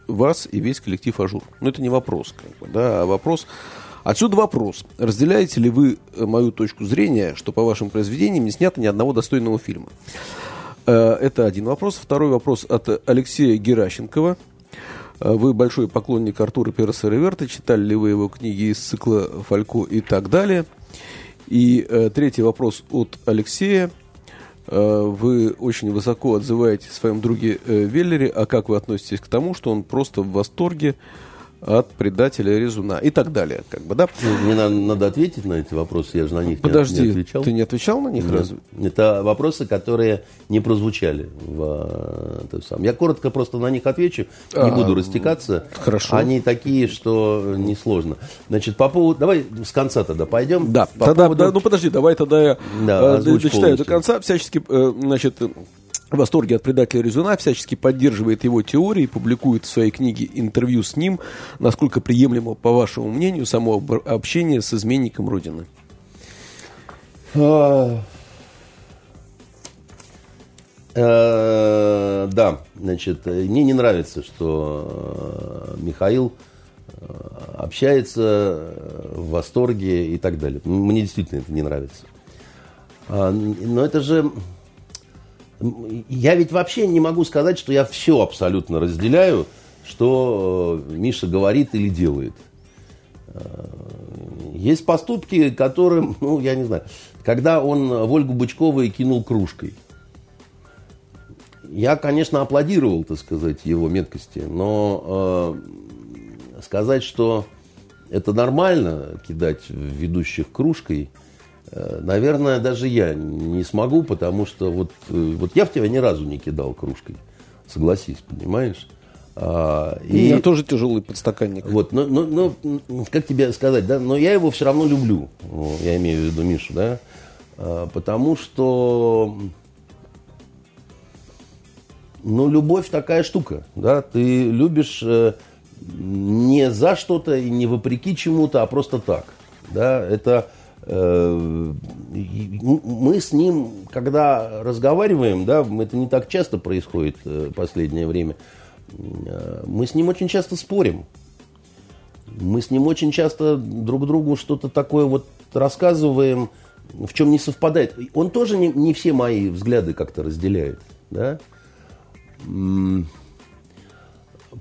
вас и весь коллектив Ажур. Но ну, это не вопрос, как бы, да, а вопрос... Отсюда вопрос. Разделяете ли вы мою точку зрения, что по вашим произведениям не снято ни одного достойного фильма? Э, это один вопрос. Второй вопрос от Алексея Геращенкова. Э, вы большой поклонник Артура Переса Реверта. Читали ли вы его книги из цикла «Фалько» и так далее? И э, третий вопрос от Алексея. Вы очень высоко отзываетесь о своем друге Веллере, а как вы относитесь к тому, что он просто в восторге от предателя Резуна и так далее, как бы, да? Ну, мне надо, надо ответить на эти вопросы, я же на них Подожди, не, отвечал. ты не отвечал на них Нет. разве? Это вопросы, которые не прозвучали. В, это сам. Я коротко просто на них отвечу, не а, буду растекаться. Хорошо. Они такие, что несложно. Значит, по поводу... Давай с конца тогда пойдем. Да, по тогда, поводу... да, ну подожди, давай тогда я да, э, дочитаю полностью. до конца. Всячески, э, значит, в восторге от предателя Резуна, всячески поддерживает его теории, публикует в своей книге интервью с ним. Насколько приемлемо, по вашему мнению, само общение с изменником Родины? А, э, да, значит, мне не нравится, что э, Михаил э, общается в восторге и так далее. Мне действительно это не нравится. А, но это же я ведь вообще не могу сказать, что я все абсолютно разделяю, что э, Миша говорит или делает. Э, есть поступки, которым, ну, я не знаю, когда он Вольгу Бычковой кинул кружкой. Я, конечно, аплодировал, так сказать, его меткости, но э, сказать, что это нормально кидать ведущих кружкой – наверное, даже я не смогу, потому что вот, э, вот я в тебя ни разу не кидал кружкой. Согласись, понимаешь? А, и... Меня тоже тяжелый подстаканник. Вот, но, но, но, как тебе сказать, да, но я его все равно люблю, я имею в виду Мишу, да, а, потому что, ну, любовь такая штука, да, ты любишь э, не за что-то и не вопреки чему-то, а просто так, да, это э, мы с ним, когда разговариваем, да, это не так часто происходит в э, последнее время, Э, мы с ним очень часто спорим. Мы с ним очень часто друг другу что-то такое вот рассказываем, в чем не совпадает. Он тоже не, не все мои взгляды как-то разделяет. Да?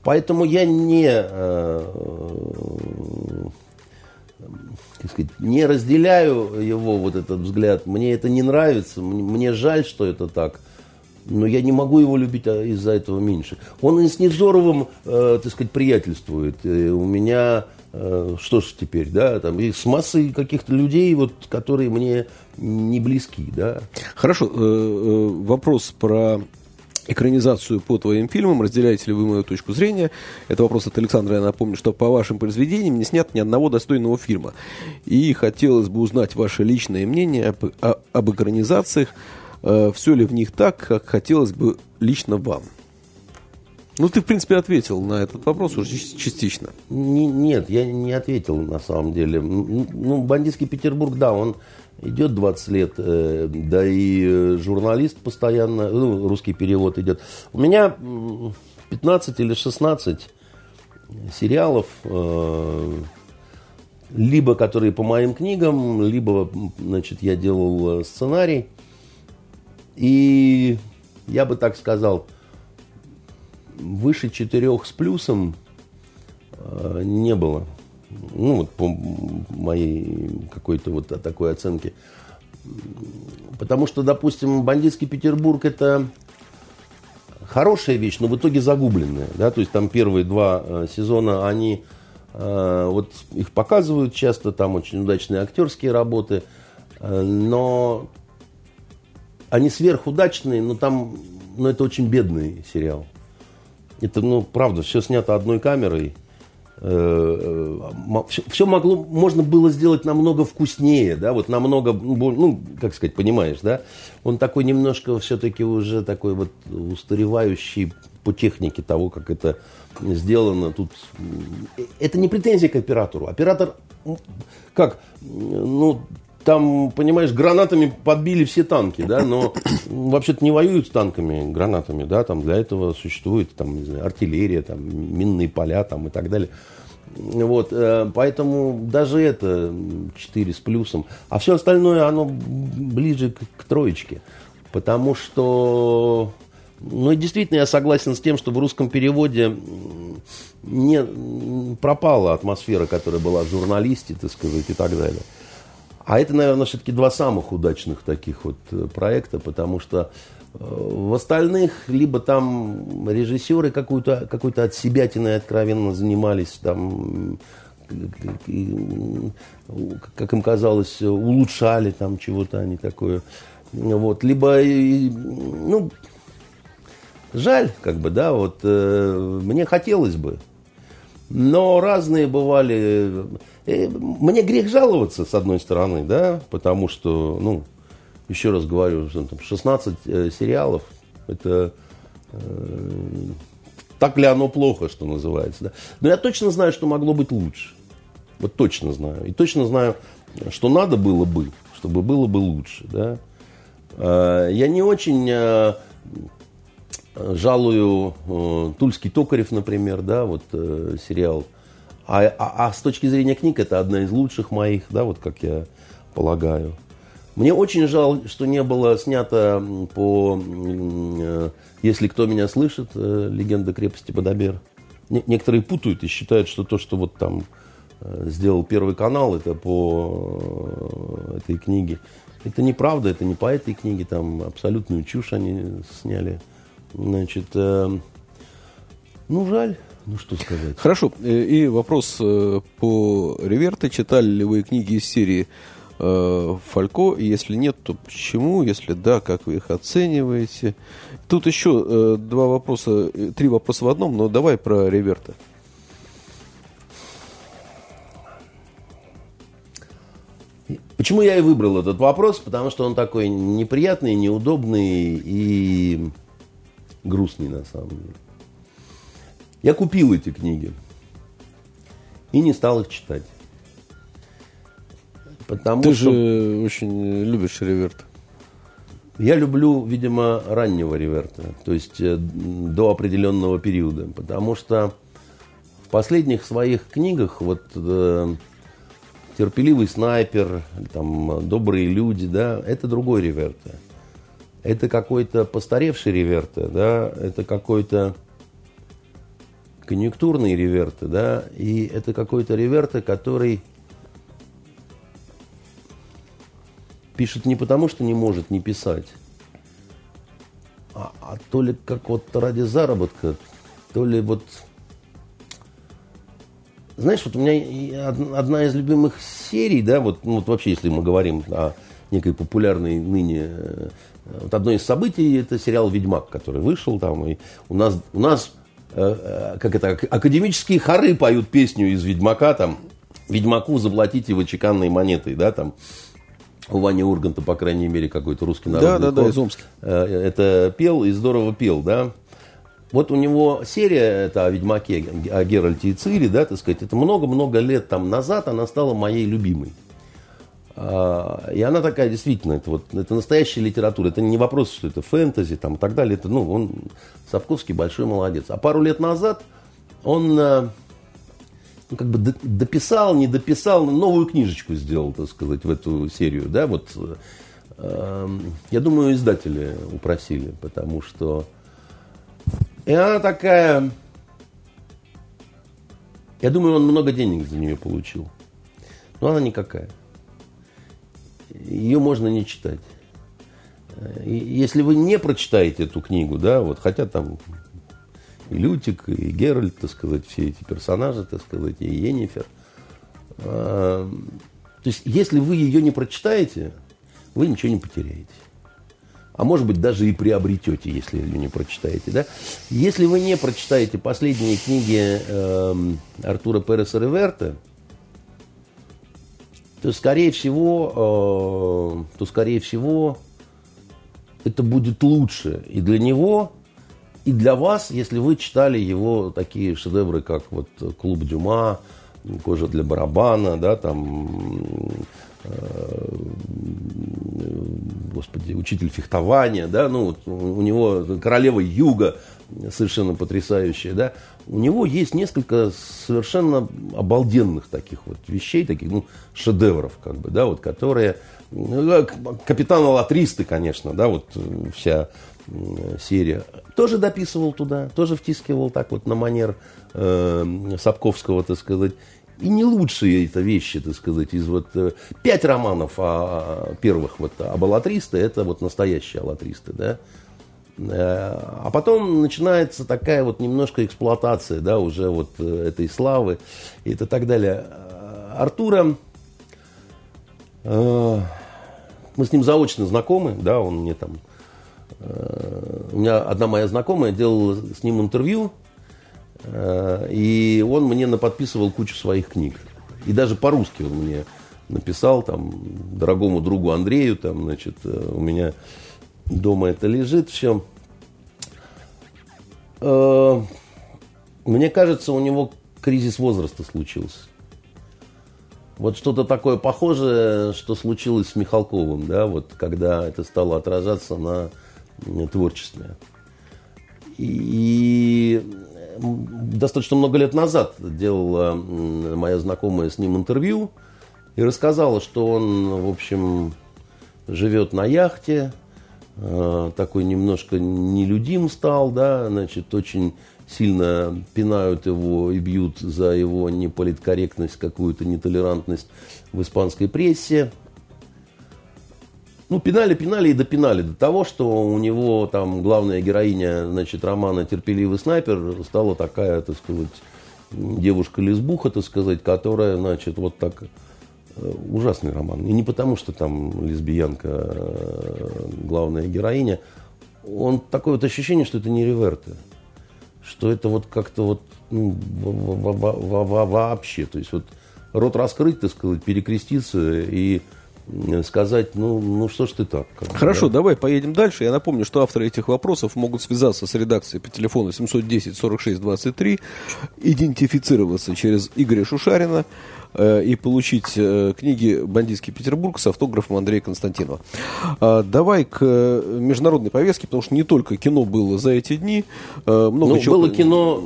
Поэтому я не, э, как сказать, не разделяю его вот этот взгляд. Мне это не нравится, мне жаль, что это так но я не могу его любить а из-за этого меньше. Он и с Невзоровым, э, так сказать, приятельствует. И у меня, э, что ж теперь, да, там, и с массой каких-то людей, вот, которые мне не близки, да. Хорошо, э, э, вопрос про экранизацию по твоим фильмам. Разделяете ли вы мою точку зрения? Это вопрос от Александра. Я напомню, что по вашим произведениям не снят ни одного достойного фильма. И хотелось бы узнать ваше личное мнение об, об экранизациях э, все ли в них так, как хотелось бы лично вам? Ну, ты, в принципе, ответил на этот вопрос уже частично. нет, я не ответил, на самом деле. Ну, бандитский Петербург, да, он идет 20 лет, э, да и э, журналист постоянно, ну, русский перевод идет. У меня 15 или 16 сериалов, э, либо которые по моим книгам, либо, значит, я делал сценарий. И я бы так сказал, выше четырех с плюсом не было. Ну, вот по моей какой-то вот такой оценке. Потому что, допустим, бандитский Петербург это хорошая вещь, но в итоге загубленная. Да? То есть там первые два э, сезона, они э, вот их показывают часто, там очень удачные актерские работы, но они сверхудачные, но там, ну, это очень бедный сериал. Это, ну, правда, все снято одной камерой. Все, все могло, можно было сделать намного вкуснее, да, вот намного, ну, как сказать, понимаешь, да? Он такой немножко все-таки уже такой вот устаревающий по технике того, как это сделано. Тут это не претензия к оператору. Оператор, как, ну, там, понимаешь, гранатами подбили все танки, да, но вообще-то не воюют с танками, гранатами, да, там для этого существует там, не знаю, артиллерия, там, минные поля там и так далее. Вот, э, поэтому даже это 4 с плюсом. А все остальное, оно ближе к, к троечке. Потому что, ну, действительно, я согласен с тем, что в русском переводе не пропала атмосфера, которая была в журналисте, так сказать, и так далее. А это, наверное, все-таки два самых удачных таких вот э, проекта, потому что э, в остальных либо там режиссеры какую-то какой то от себятиной откровенно занимались, там, как им казалось, улучшали там чего-то они такое. Вот. Либо, ну, жаль, как бы, да, вот э, мне хотелось бы. Но разные бывали Э, мне грех жаловаться, с одной стороны, да, потому что, ну, еще раз говорю, 16 э, сериалов, это э, так ли оно плохо, что называется, да. Но я точно знаю, что могло быть лучше. Вот точно знаю. И точно знаю, что надо было бы, чтобы было бы лучше, да. Я не очень жалую э, Тульский Токарев, например, да, вот э, сериал – а, а, а с точки зрения книг это одна из лучших моих, да, вот как я полагаю. Мне очень жаль, что не было снято по э, «Если кто меня слышит», э, «Легенда крепости Бадабер». Некоторые путают и считают, что то, что вот там э, сделал Первый канал, это по этой книге. Это неправда, это не по этой книге, там абсолютную чушь они сняли. Значит, ну жаль, ну, что сказать. Хорошо. Э, и вопрос э, по Реверте. Читали ли вы книги из серии э, Фалько? Если нет, то почему? Если да, как вы их оцениваете? Тут еще э, два вопроса, э, три вопроса в одном, но давай про Реверта. Почему я и выбрал этот вопрос? Потому что он такой неприятный, неудобный и грустный на самом деле. Я купил эти книги и не стал их читать. Потому Ты что... же очень любишь реверт. Я люблю, видимо, раннего реверта, то есть э, до определенного периода, потому что в последних своих книгах вот э, терпеливый снайпер, там добрые люди, да, это другой реверта. Это какой-то постаревший реверта, да, это какой-то конъюнктурный реверта, да, и это какой-то реверта, который пишет не потому, что не может не писать, а, а то ли как вот ради заработка, то ли вот... Знаешь, вот у меня одна из любимых серий, да, вот, ну, вот вообще, если мы говорим о некой популярной ныне э, вот одно из событий это сериал Ведьмак, который вышел там, и у нас, у нас э, э как это, академические хоры поют песню из Ведьмака, там, Ведьмаку заплатите его чеканной монетой, да, там, у Вани Урганта, по крайней мере, какой-то русский народный Да, да, да, из Омска. Э, это пел и здорово пел, да. Вот у него серия, это о Ведьмаке, о Геральте и Цири, да, так сказать, это много-много лет там назад она стала моей любимой. А, и она такая, действительно, это, вот, это настоящая литература. Это не вопрос, что это фэнтези там, и так далее. Это, ну, он, Сапковский большой молодец. А пару лет назад он э, ну, как бы дописал, не дописал, новую книжечку сделал, так сказать, в эту серию. Да, вот, э, я думаю, издатели упросили, потому что... И она такая... Я думаю, он много денег за нее получил. Но она никакая ее можно не читать. И если вы не прочитаете эту книгу, да, вот, хотя там и Лютик, и Геральт, так сказать, все эти персонажи, так сказать, и Енифер. А, то есть, если вы ее не прочитаете, вы ничего не потеряете. А может быть, даже и приобретете, если ее не прочитаете. Да? Если вы не прочитаете последние книги э, Артура Переса Реверта, то скорее всего, э, то скорее всего это будет лучше и для него, и для вас, если вы читали его такие шедевры, как вот «Клуб Дюма», «Кожа для барабана», да, там, господи, «Учитель фехтования», да, ну, у него «Королева Юга», совершенно потрясающая, да, у него есть несколько совершенно обалденных таких вот вещей, таких, ну, шедевров, как бы, да, вот, которые, ну, Капитан Алатристы, конечно, да, вот вся серия, тоже дописывал туда, тоже втискивал так вот на манер э, Сапковского, так сказать. И не лучшие это вещи, так сказать, из вот э, пять романов о, первых вот об Алатристе, это вот настоящие Алатристы, да. Э, а потом начинается такая вот немножко эксплуатация, да, уже вот э, этой славы и это так далее. Артура, мы с ним заочно знакомы, да, он мне там, у меня одна моя знакомая делала с ним интервью, и он мне наподписывал кучу своих книг. И даже по-русски он мне написал, там, дорогому другу Андрею, там, значит, у меня дома это лежит все. Э, мне кажется, у него кризис возраста случился. Вот что-то такое похожее, что случилось с Михалковым, да, вот когда это стало отражаться на творчестве. И достаточно много лет назад делала моя знакомая с ним интервью и рассказала, что он, в общем, живет на яхте, Э, такой немножко нелюдим стал, да, значит, очень сильно пинают его и бьют за его неполиткорректность, какую-то нетолерантность в испанской прессе. Ну, пинали, пинали и допинали до того, что у него там главная героиня, значит, романа «Терпеливый снайпер» стала такая, так сказать, девушка-лесбуха, так сказать, которая, значит, вот так Э, ужасный роман. И не потому, что там лесбиянка э, главная героиня. Он такое вот ощущение, что это не реверты. Что это вот как-то вот ну, вообще. То есть вот рот раскрыть, так сказать, перекреститься и сказать, ну, ну что ж ты так. Хорошо, да? давай поедем дальше. Я напомню, что авторы этих вопросов могут связаться с редакцией по телефону 710 46 23, идентифицироваться через Игоря Шушарина, Э, и получить э, книги «Бандитский Петербург» с автографом Андрея Константинова. А, давай к э, международной повестке, потому что не только кино было за эти дни. Много ну, чего... было кино,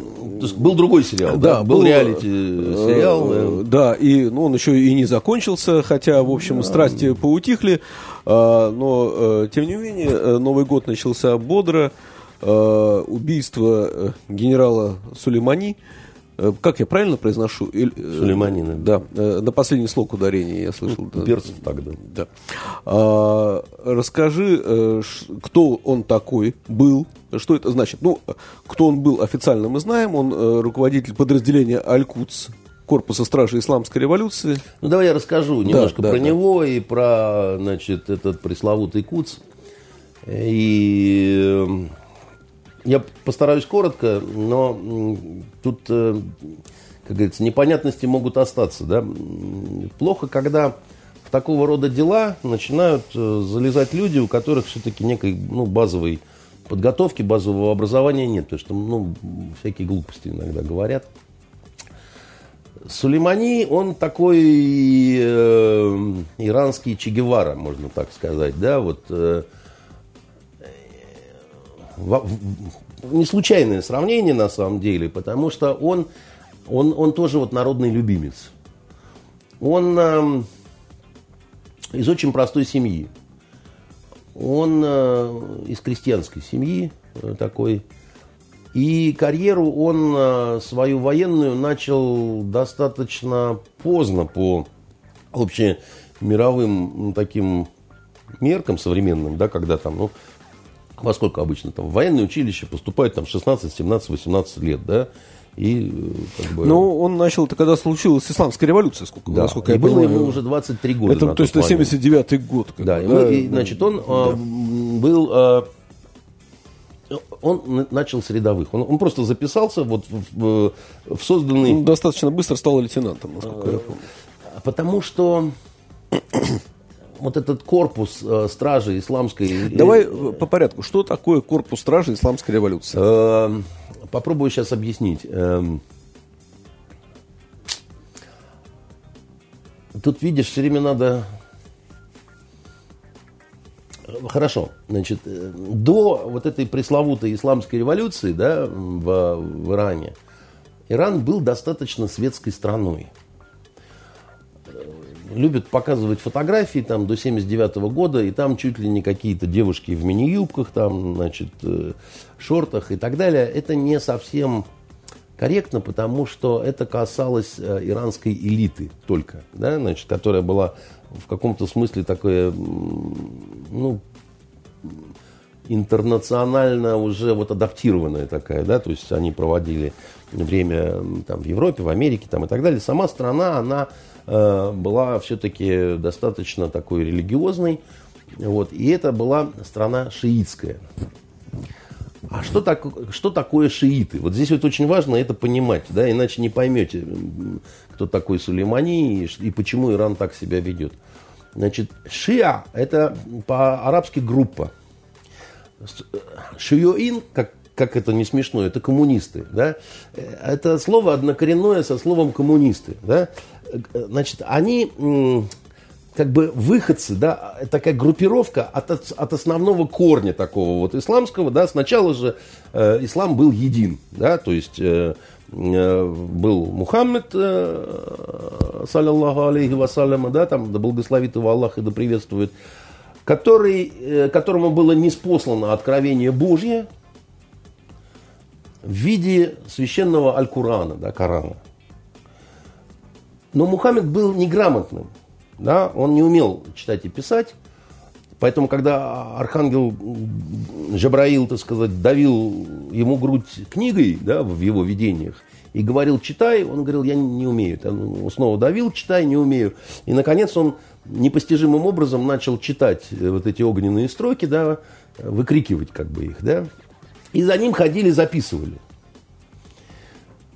был другой сериал, да? да был, был реалити-сериал. Да, и ну, он еще и не закончился, хотя, в общем, страсти поутихли. А, но, тем не менее, Новый год начался бодро. Убийство генерала Сулеймани – как я правильно произношу? Э, Сулейманина. Да, э, на последний слог ударения я слышал. Ну, перцев так, да. да. А, расскажи, кто он такой был, что это значит? Ну, кто он был официально мы знаем, он руководитель подразделения Аль-Кудс, корпуса стражи исламской революции. Ну, давай я расскажу немножко да, про да, него да. и про, значит, этот пресловутый Кудс. И я постараюсь коротко, но тут, э, как говорится, непонятности могут остаться. Да? Плохо, когда в такого рода дела начинают э, залезать люди, у которых все-таки некой ну, базовой подготовки, базового образования нет. Потому что ну, всякие глупости иногда говорят. Сулеймани, он такой э, иранский Че Гевара, можно так сказать, да, вот э, не случайное сравнение на самом деле, потому что он, он, он тоже вот народный любимец. Он э, из очень простой семьи. Он э, из крестьянской семьи э, такой. И карьеру он э, свою военную начал достаточно поздно по общемировым таким меркам современным, да, когда там, ну, во сколько обычно там в военное училище поступают там 16, 17, 18 лет, да, и э, как бы... Ну, он начал это когда случилась исламская революция, сколько, да. насколько и я было понимаю. ему уже 23 года. Это, то есть, это 79-й год. Как да, бы, да, и, значит, он да. э, был... Э, он начал с рядовых. Он, он просто записался вот в, в, в созданный... Он достаточно быстро стал лейтенантом, насколько я помню. Потому что вот этот корпус э, стражи исламской... Давай э, по порядку. Что такое корпус стражи исламской революции? Э, попробую сейчас объяснить. Э, тут, видишь, все время надо... Хорошо, значит, э, до вот этой пресловутой исламской революции, да, в, в Иране, Иран был достаточно светской страной любят показывать фотографии там до 79 -го года, и там чуть ли не какие-то девушки в мини-юбках, там, значит, э, шортах и так далее. Это не совсем корректно, потому что это касалось э, иранской элиты только, да, значит, которая была в каком-то смысле такое, ну, интернационально уже вот адаптированная такая, да, то есть они проводили время там в Европе, в Америке там и так далее. Сама страна, она была все-таки достаточно такой религиозной. Вот, и это была страна шиитская. А что, так, что такое шииты? Вот здесь вот очень важно это понимать, да, иначе не поймете, кто такой Сулеймани и, и почему Иран так себя ведет. Значит, шиа – это по-арабски группа. Шиоин, как, как это не смешно, это коммунисты. Да? Это слово однокоренное со словом коммунисты. Да? значит, они как бы выходцы, да, такая группировка от, от основного корня такого вот исламского, да, сначала же э, ислам был един, да, то есть э, э, был Мухаммед, э, саллиллаху алейхи вассаляма, да, там, да благословит его Аллах и да приветствует, который, э, которому было неспослано откровение Божье в виде священного Аль-Курана, да, Корана. Но Мухаммед был неграмотным. Да? Он не умел читать и писать. Поэтому, когда архангел Жабраил, так сказать, давил ему грудь книгой да, в его видениях, и говорил, читай, он говорил, я не умею. Он снова давил, читай, не умею. И, наконец, он непостижимым образом начал читать э, вот эти огненные строки, да, выкрикивать как бы их, да. И за ним ходили, записывали.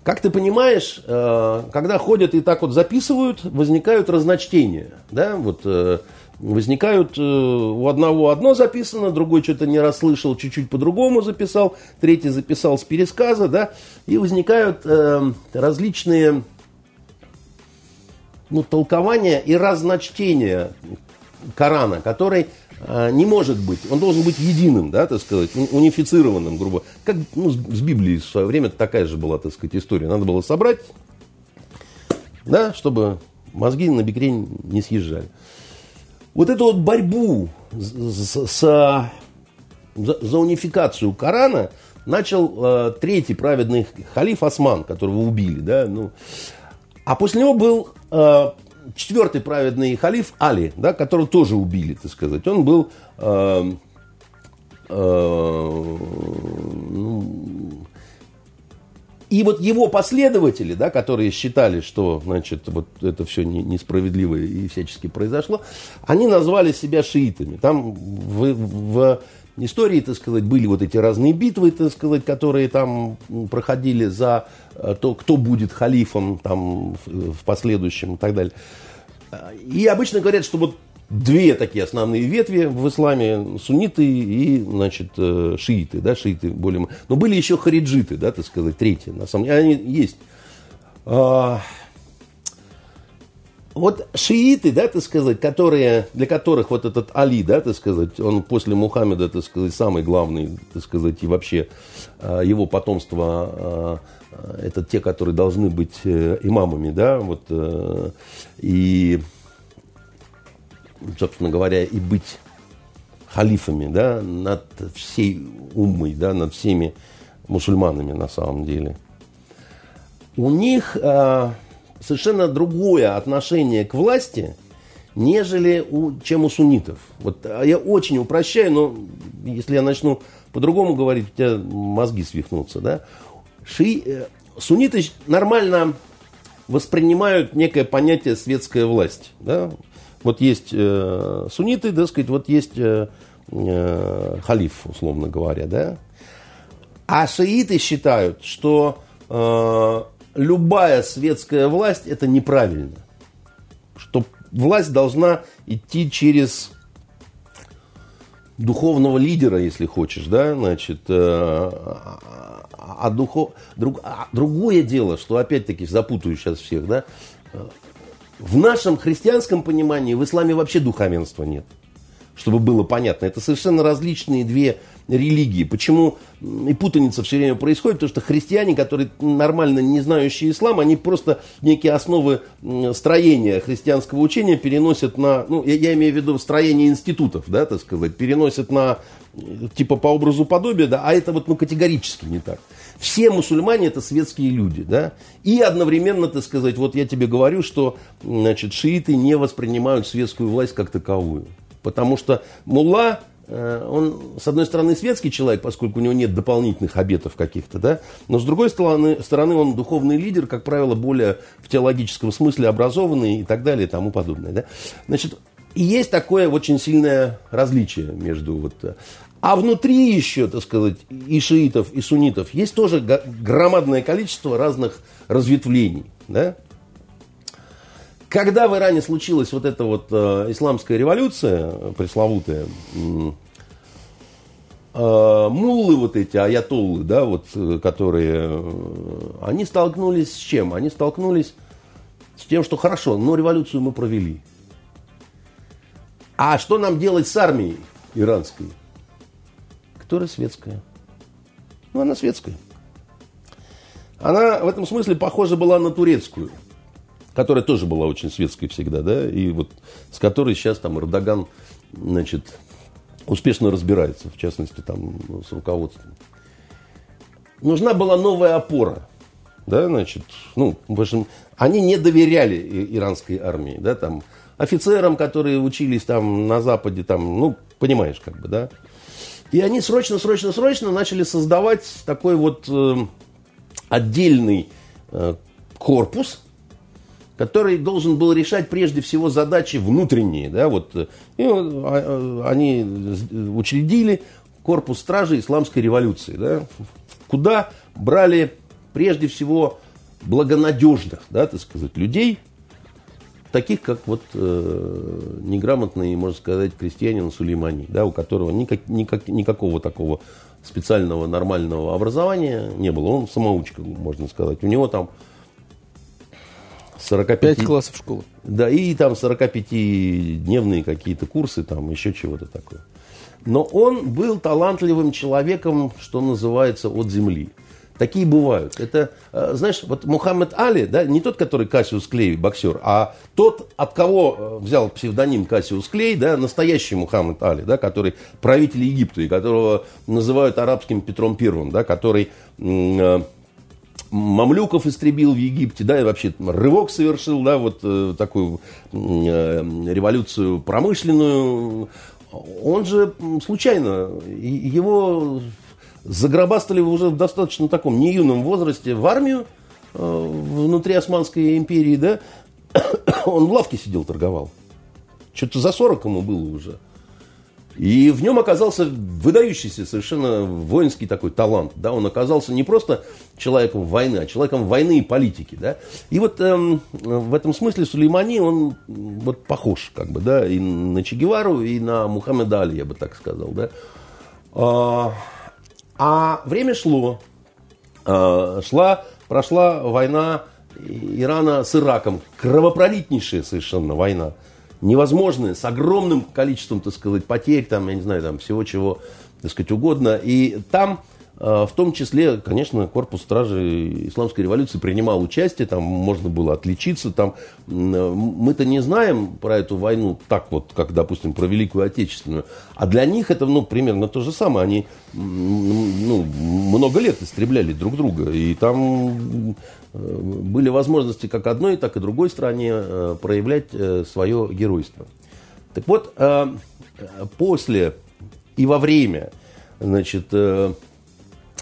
Как ты понимаешь, э, когда ходят и так вот записывают, возникают разночтения. Да? Вот, э, возникают, э, у одного одно записано, другой что-то не расслышал, чуть-чуть по-другому записал, третий записал с пересказа, да, и возникают различные ну, толкования и разночтения Корана, который не может быть. Он должен быть единым, да, так сказать, унифицированным, грубо. Как ну, с Библией в свое время такая же была, так сказать, история. Надо было собрать, да, чтобы мозги на бекрень не съезжали. Вот эту вот борьбу с, за, за унификацию Корана начал э, третий праведный халиф Осман, которого убили, да, ну, а после него был э, четвертый праведный халиф Али, да, которого тоже убили, так сказать. Он был э, э, ну, и вот его последователи, да, которые считали, что значит, вот это все не, несправедливо и всячески произошло, они назвали себя шиитами. Там в, в истории, так сказать, были вот эти разные битвы, так сказать, которые там проходили за э, то, кто будет халифом там в последующем и так далее. И обычно говорят, что вот две такие основные ветви в исламе, сунниты и, значит, э, шииты, да, шииты более... Но были еще хариджиты, да, так сказать, третьи, на самом деле, они есть. А... Вот шииты, да, так сказать, которые, для которых вот этот Али, да, так сказать, он после Мухаммеда, так сказать, самый главный, так сказать, и вообще а, его потомство а, это те, которые должны быть э, имамами, да, вот, э, и, собственно говоря, и быть халифами, да, над всей умой, да, над всеми мусульманами на самом деле. У них совершенно другое отношение к власти, нежели у, чем у суннитов. Вот а я очень упрощаю, но если я начну по-другому говорить, у тебя мозги свихнутся, да. Ши, э, сунниты нормально воспринимают некое понятие светская власть. Да? Вот есть э, сунниты, да, сказать, вот есть э, э, халиф, условно говоря, да. А шииты считают, что э, любая светская власть это неправильно. Что власть должна идти через духовного лидера, если хочешь, да, значит, э, а, духов, друг, а другое дело, что опять-таки запутаю сейчас всех, да, в нашем христианском понимании в исламе вообще духовенства нет. Чтобы было понятно. Это совершенно различные две религии. Почему и путаница все время происходит? Потому что христиане, которые нормально не знающие ислам, они просто некие основы строения христианского учения переносят на, ну, я, я имею в виду строение институтов, да, так сказать, переносят на, типа по образу подобия, да, а это вот, ну, категорически не так. Все мусульмане это светские люди, да, и одновременно, так сказать, вот я тебе говорю, что, значит, шииты не воспринимают светскую власть как таковую, потому что мулла э, он, с одной стороны, светский человек, поскольку у него нет дополнительных обетов каких-то, да, но с другой стороны, стороны он духовный лидер, как правило, более в теологическом смысле образованный и так далее и тому подобное. Да. Значит, и есть такое очень сильное различие между вот э, а внутри еще, так сказать, и шиитов, и суннитов есть тоже громадное количество разных разветвлений. Да? Когда в Иране случилась вот эта вот э, исламская революция пресловутая, э, муллы вот эти, аятоллы, да, вот, э, которые, э, они столкнулись с чем? Они столкнулись с тем, что хорошо, но революцию мы провели. А что нам делать с армией иранской? которая светская. Ну, она светская. Она в этом смысле похожа была на турецкую, которая тоже была очень светской всегда, да, и вот с которой сейчас там Эрдоган, значит, успешно разбирается, в частности, там, с руководством. Нужна была новая опора, да, значит, ну, в общем, они не доверяли иранской армии, да, там, офицерам, которые учились там на Западе, там, ну, понимаешь, как бы, да, и они срочно, срочно, срочно начали создавать такой вот э, отдельный, э, корпус, который должен был решать прежде всего задачи внутренние. Да, вот, и вот, они учредили корпус стражи исламской революции, да, куда брали прежде всего благонадежных, да, так сказать, людей, таких как вот э, неграмотный, можно сказать, крестьянин Сулеймани, да, у которого никак, никак, никакого такого специального нормального образования не было. Он самоучка, можно сказать. У него там 45... 5 классов школы. Да, и там 45-дневные какие-то курсы, там еще чего-то такое. Но он был талантливым человеком, что называется, от земли. Такие бывают. Это, э, знаешь, вот Мухаммед Али, да, не тот, который Кассиус Клей, боксер, а тот, от кого э, взял псевдоним Кассиус Клей, да, настоящий Мухаммед Али, да, который правитель Египта, и которого называют арабским Петром Первым, да, который э, мамлюков истребил в Египте, да, и вообще рывок совершил, да, вот э, такую э, революцию промышленную. Он же случайно, его загробастали уже в достаточно таком неюном возрасте в армию э, внутри Османской империи, да, он в лавке сидел, торговал. Что-то за 40 ему было уже. И в нем оказался выдающийся совершенно воинский такой талант. Да? Он оказался не просто человеком войны, а человеком войны и политики. Да? И вот эм, в этом смысле Сулеймани, он вот похож как бы, да, и на Че Гевару, и на Мухаммеда Али, я бы так сказал. Да? А, а время шло. А, шла, прошла война Ирана с Ираком. Кровопролитнейшая совершенно война. Невозможная, с огромным количеством, так сказать, потерь, там, я не знаю, там, всего чего, так сказать, угодно. И там а, в том числе, конечно, корпус стражи исламской революции принимал участие, там можно было отличиться. Там, мы-то не знаем про эту войну так вот, как, допустим, про Великую Отечественную. А для них это ну, примерно то же самое. Они ну, много лет истребляли друг друга. И там э, были возможности как одной, так и другой стране э, проявлять э, свое геройство. Так вот, после и во время значит,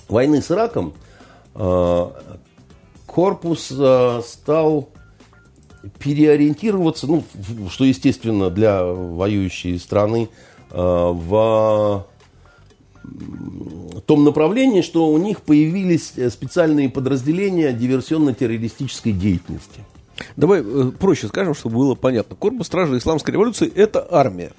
войны с Ираком э, корпус э, стал переориентироваться, ну, что естественно для воюющей страны, э, в том направлении, что у них появились специальные подразделения диверсионно-террористической деятельности. Давай проще скажем, чтобы было понятно. Корпус стражи исламской революции – это армия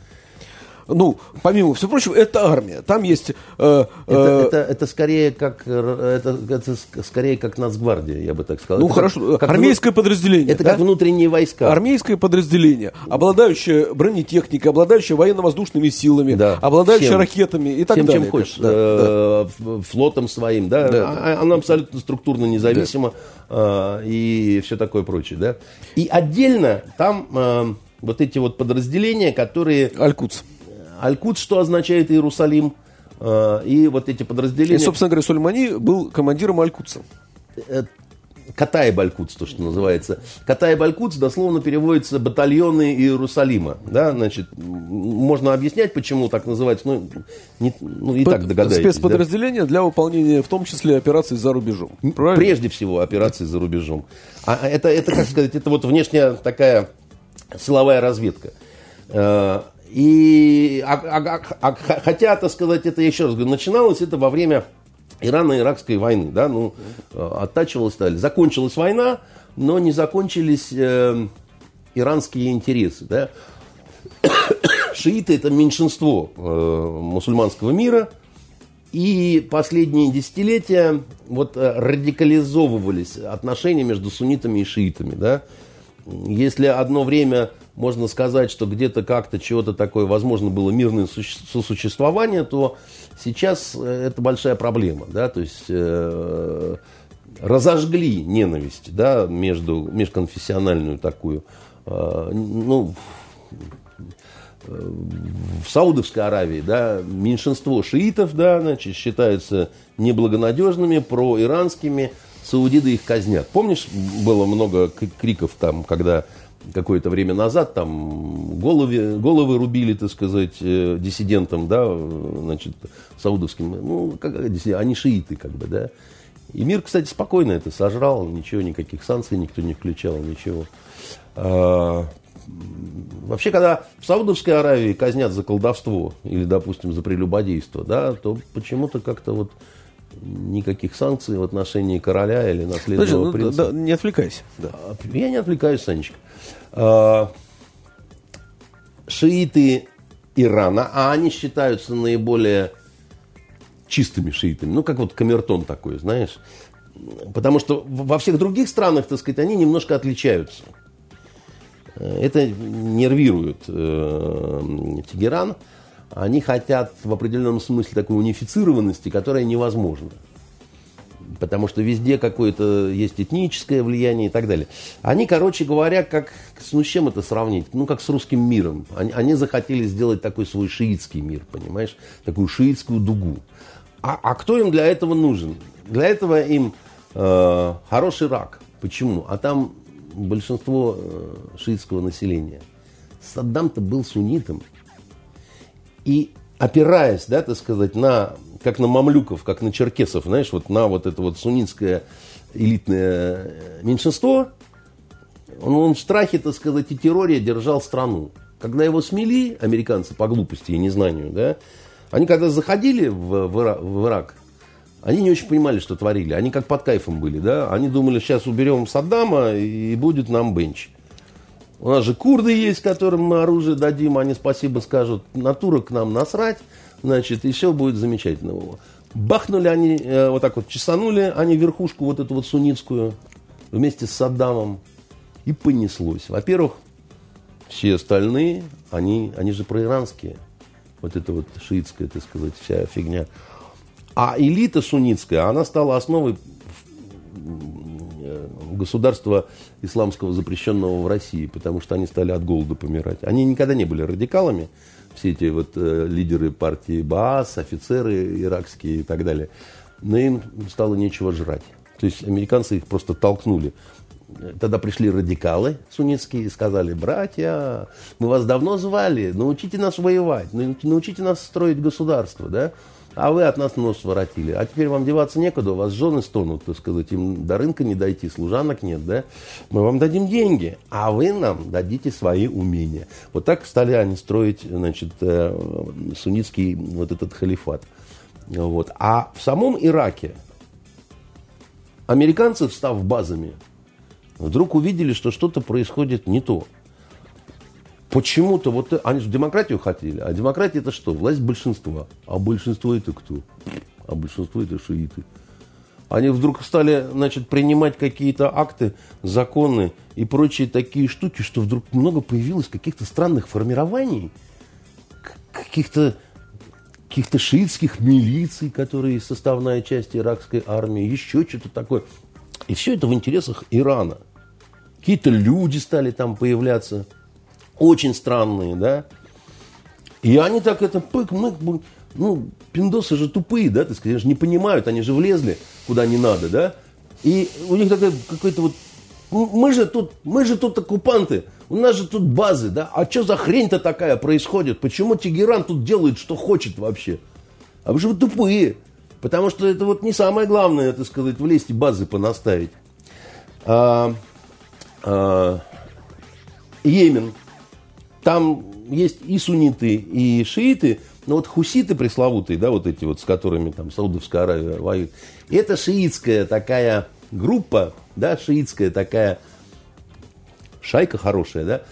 ну, помимо всего прочего, это армия. Там есть... Э, э, это, это, это, скорее как, э, это, это скорее как нацгвардия, я бы так сказал. Ну, это хорошо. Как, армейское вну... подразделение. Это да? как внутренние войска. Армейское подразделение, обладающее бронетехникой, обладающее военно-воздушными силами, да. обладающее Всем. ракетами и так Всем, далее. чем хочешь. Да, э, да. Флотом своим, да. да, да. А, Она абсолютно структурно независима да. э, и все такое прочее, да. И отдельно там... Э, вот эти вот подразделения, которые... Алькутс. Аль-Кудс, что означает Иерусалим, э, и вот эти подразделения... И, собственно говоря, Сульмани был командиром Аль-Кудса. Э, Катай Алькутс, то, что называется. Катай Алькутс дословно переводится батальоны Иерусалима. Да, значит, можно объяснять, почему так называется, ну, не, ну и Под, так догадаетесь. Спецподразделение да? для выполнения, в том числе, операций за рубежом. Правильно? Прежде всего, операции за рубежом. А это, это, как сказать, это вот внешняя такая силовая разведка. Э, и, а, а, а, а, хотя, так сказать, это, еще раз говорю, начиналось это во время Ирано-Иракской войны, да, ну, оттачивалась, стали. Закончилась война, но не закончились э, иранские интересы, да. Шииты – это меньшинство э, мусульманского мира, и последние десятилетия вот э, радикализовывались отношения между суннитами и шиитами, да. Если одно время можно сказать, что где-то как-то чего-то такое, возможно, было мирное сосуществование, то сейчас э, это большая проблема. Да? То есть э, разожгли ненависть да, между, межконфессиональную такую. Э, ну, в Саудовской Аравии да, меньшинство шиитов да, значит, считаются неблагонадежными, проиранскими, саудиды их казнят. Помнишь, было много криков там, когда какое-то время назад там головы, головы рубили, так сказать, э, диссидентам, да, значит, саудовским, ну, как, они шииты, как бы, да. И мир, кстати, спокойно это сожрал, ничего, никаких санкций никто не включал, ничего. А, вообще, когда в Саудовской Аравии казнят за колдовство или, допустим, за прелюбодейство, да, то почему-то как-то вот никаких санкций в отношении короля или наследного Подожди, ну, принца. да, не отвлекайся. Да. А, Я не отвлекаюсь, Санечка. А, шииты Ирана, а они считаются наиболее чистыми шиитами. Ну, как вот камертон такой, знаешь. Потому что во всех других странах, так сказать, они немножко отличаются. Это нервирует э, Тегеран. Они хотят в определенном смысле такой унифицированности, которая невозможна. Потому что везде какое-то есть этническое влияние и так далее. Они, короче говоря, как, ну с чем это сравнить? Ну, как с русским миром. Они, они захотели сделать такой свой шиитский мир, понимаешь? Такую шиитскую дугу. А, а кто им для этого нужен? Для этого им э, хороший рак. Почему? А там большинство э, шиитского населения. Саддам-то был суннитом. И опираясь, да, так сказать, на, как на мамлюков, как на черкесов, знаешь, вот на вот это вот суннитское элитное меньшинство, он, он в страхе, так сказать, и терроре держал страну. Когда его смели, американцы, по глупости и незнанию, да, они когда заходили в, в, в Ирак, они не очень понимали, что творили. Они как под кайфом были, да. Они думали, сейчас уберем Саддама и будет нам бенч. У нас же курды есть, которым мы оружие дадим, они спасибо скажут. На турок нам насрать, значит, и все будет замечательно. Бахнули они, э, вот так вот чесанули они верхушку вот эту вот суннитскую вместе с Саддамом. И понеслось. Во-первых, все остальные, они, они же проиранские. Вот это вот шиитская, так сказать, вся фигня. А элита суннитская, она стала основой государства исламского запрещенного в России, потому что они стали от голода помирать. Они никогда не были радикалами, все эти вот э, лидеры партии Баас, офицеры иракские и так далее. Но им стало нечего жрать. То есть американцы их просто толкнули. Тогда пришли радикалы суннитские и сказали, братья, мы вас давно звали, научите нас воевать, нау- научите нас строить государство, да? А вы от нас нос воротили. А теперь вам деваться некуда, у вас жены стонут, так сказать, им до рынка не дойти, служанок нет, да? Мы вам дадим деньги, а вы нам дадите свои умения. Вот так стали они строить, значит, э, суннитский вот этот халифат. Вот. А в самом Ираке американцы, встав базами, вдруг увидели, что что-то происходит не то. Почему-то вот э- они же демократию хотели, а демократия это что? Власть большинства. А большинство это кто? А большинство это шииты. Они вдруг стали, значит, принимать какие-то акты, законы и прочие такие штуки, что вдруг много появилось каких-то странных формирований, каких-то каких-то шиитских милиций, которые составная часть иракской армии, еще что-то такое. И все это в интересах Ирана. Какие-то люди стали там появляться, очень странные, да. И они так это, пык, мык, ну, пиндосы же тупые, да, ты скажешь, не понимают, они же влезли куда не надо, да. И у них такой какой-то вот, «Ну, мы же тут, мы же тут оккупанты, у нас же тут базы, да, а что за хрень-то такая происходит, почему Тегеран тут делает, что хочет вообще? А вы же вы тупые, потому что это вот не самое главное, так сказать, влезть и базы понаставить. А, а, Йемен, там есть и сунниты, и шииты, но вот хуситы пресловутые, да, вот эти вот, с которыми там Саудовская Аравия воюет, это шиитская такая группа, да, шиитская такая шайка хорошая, да,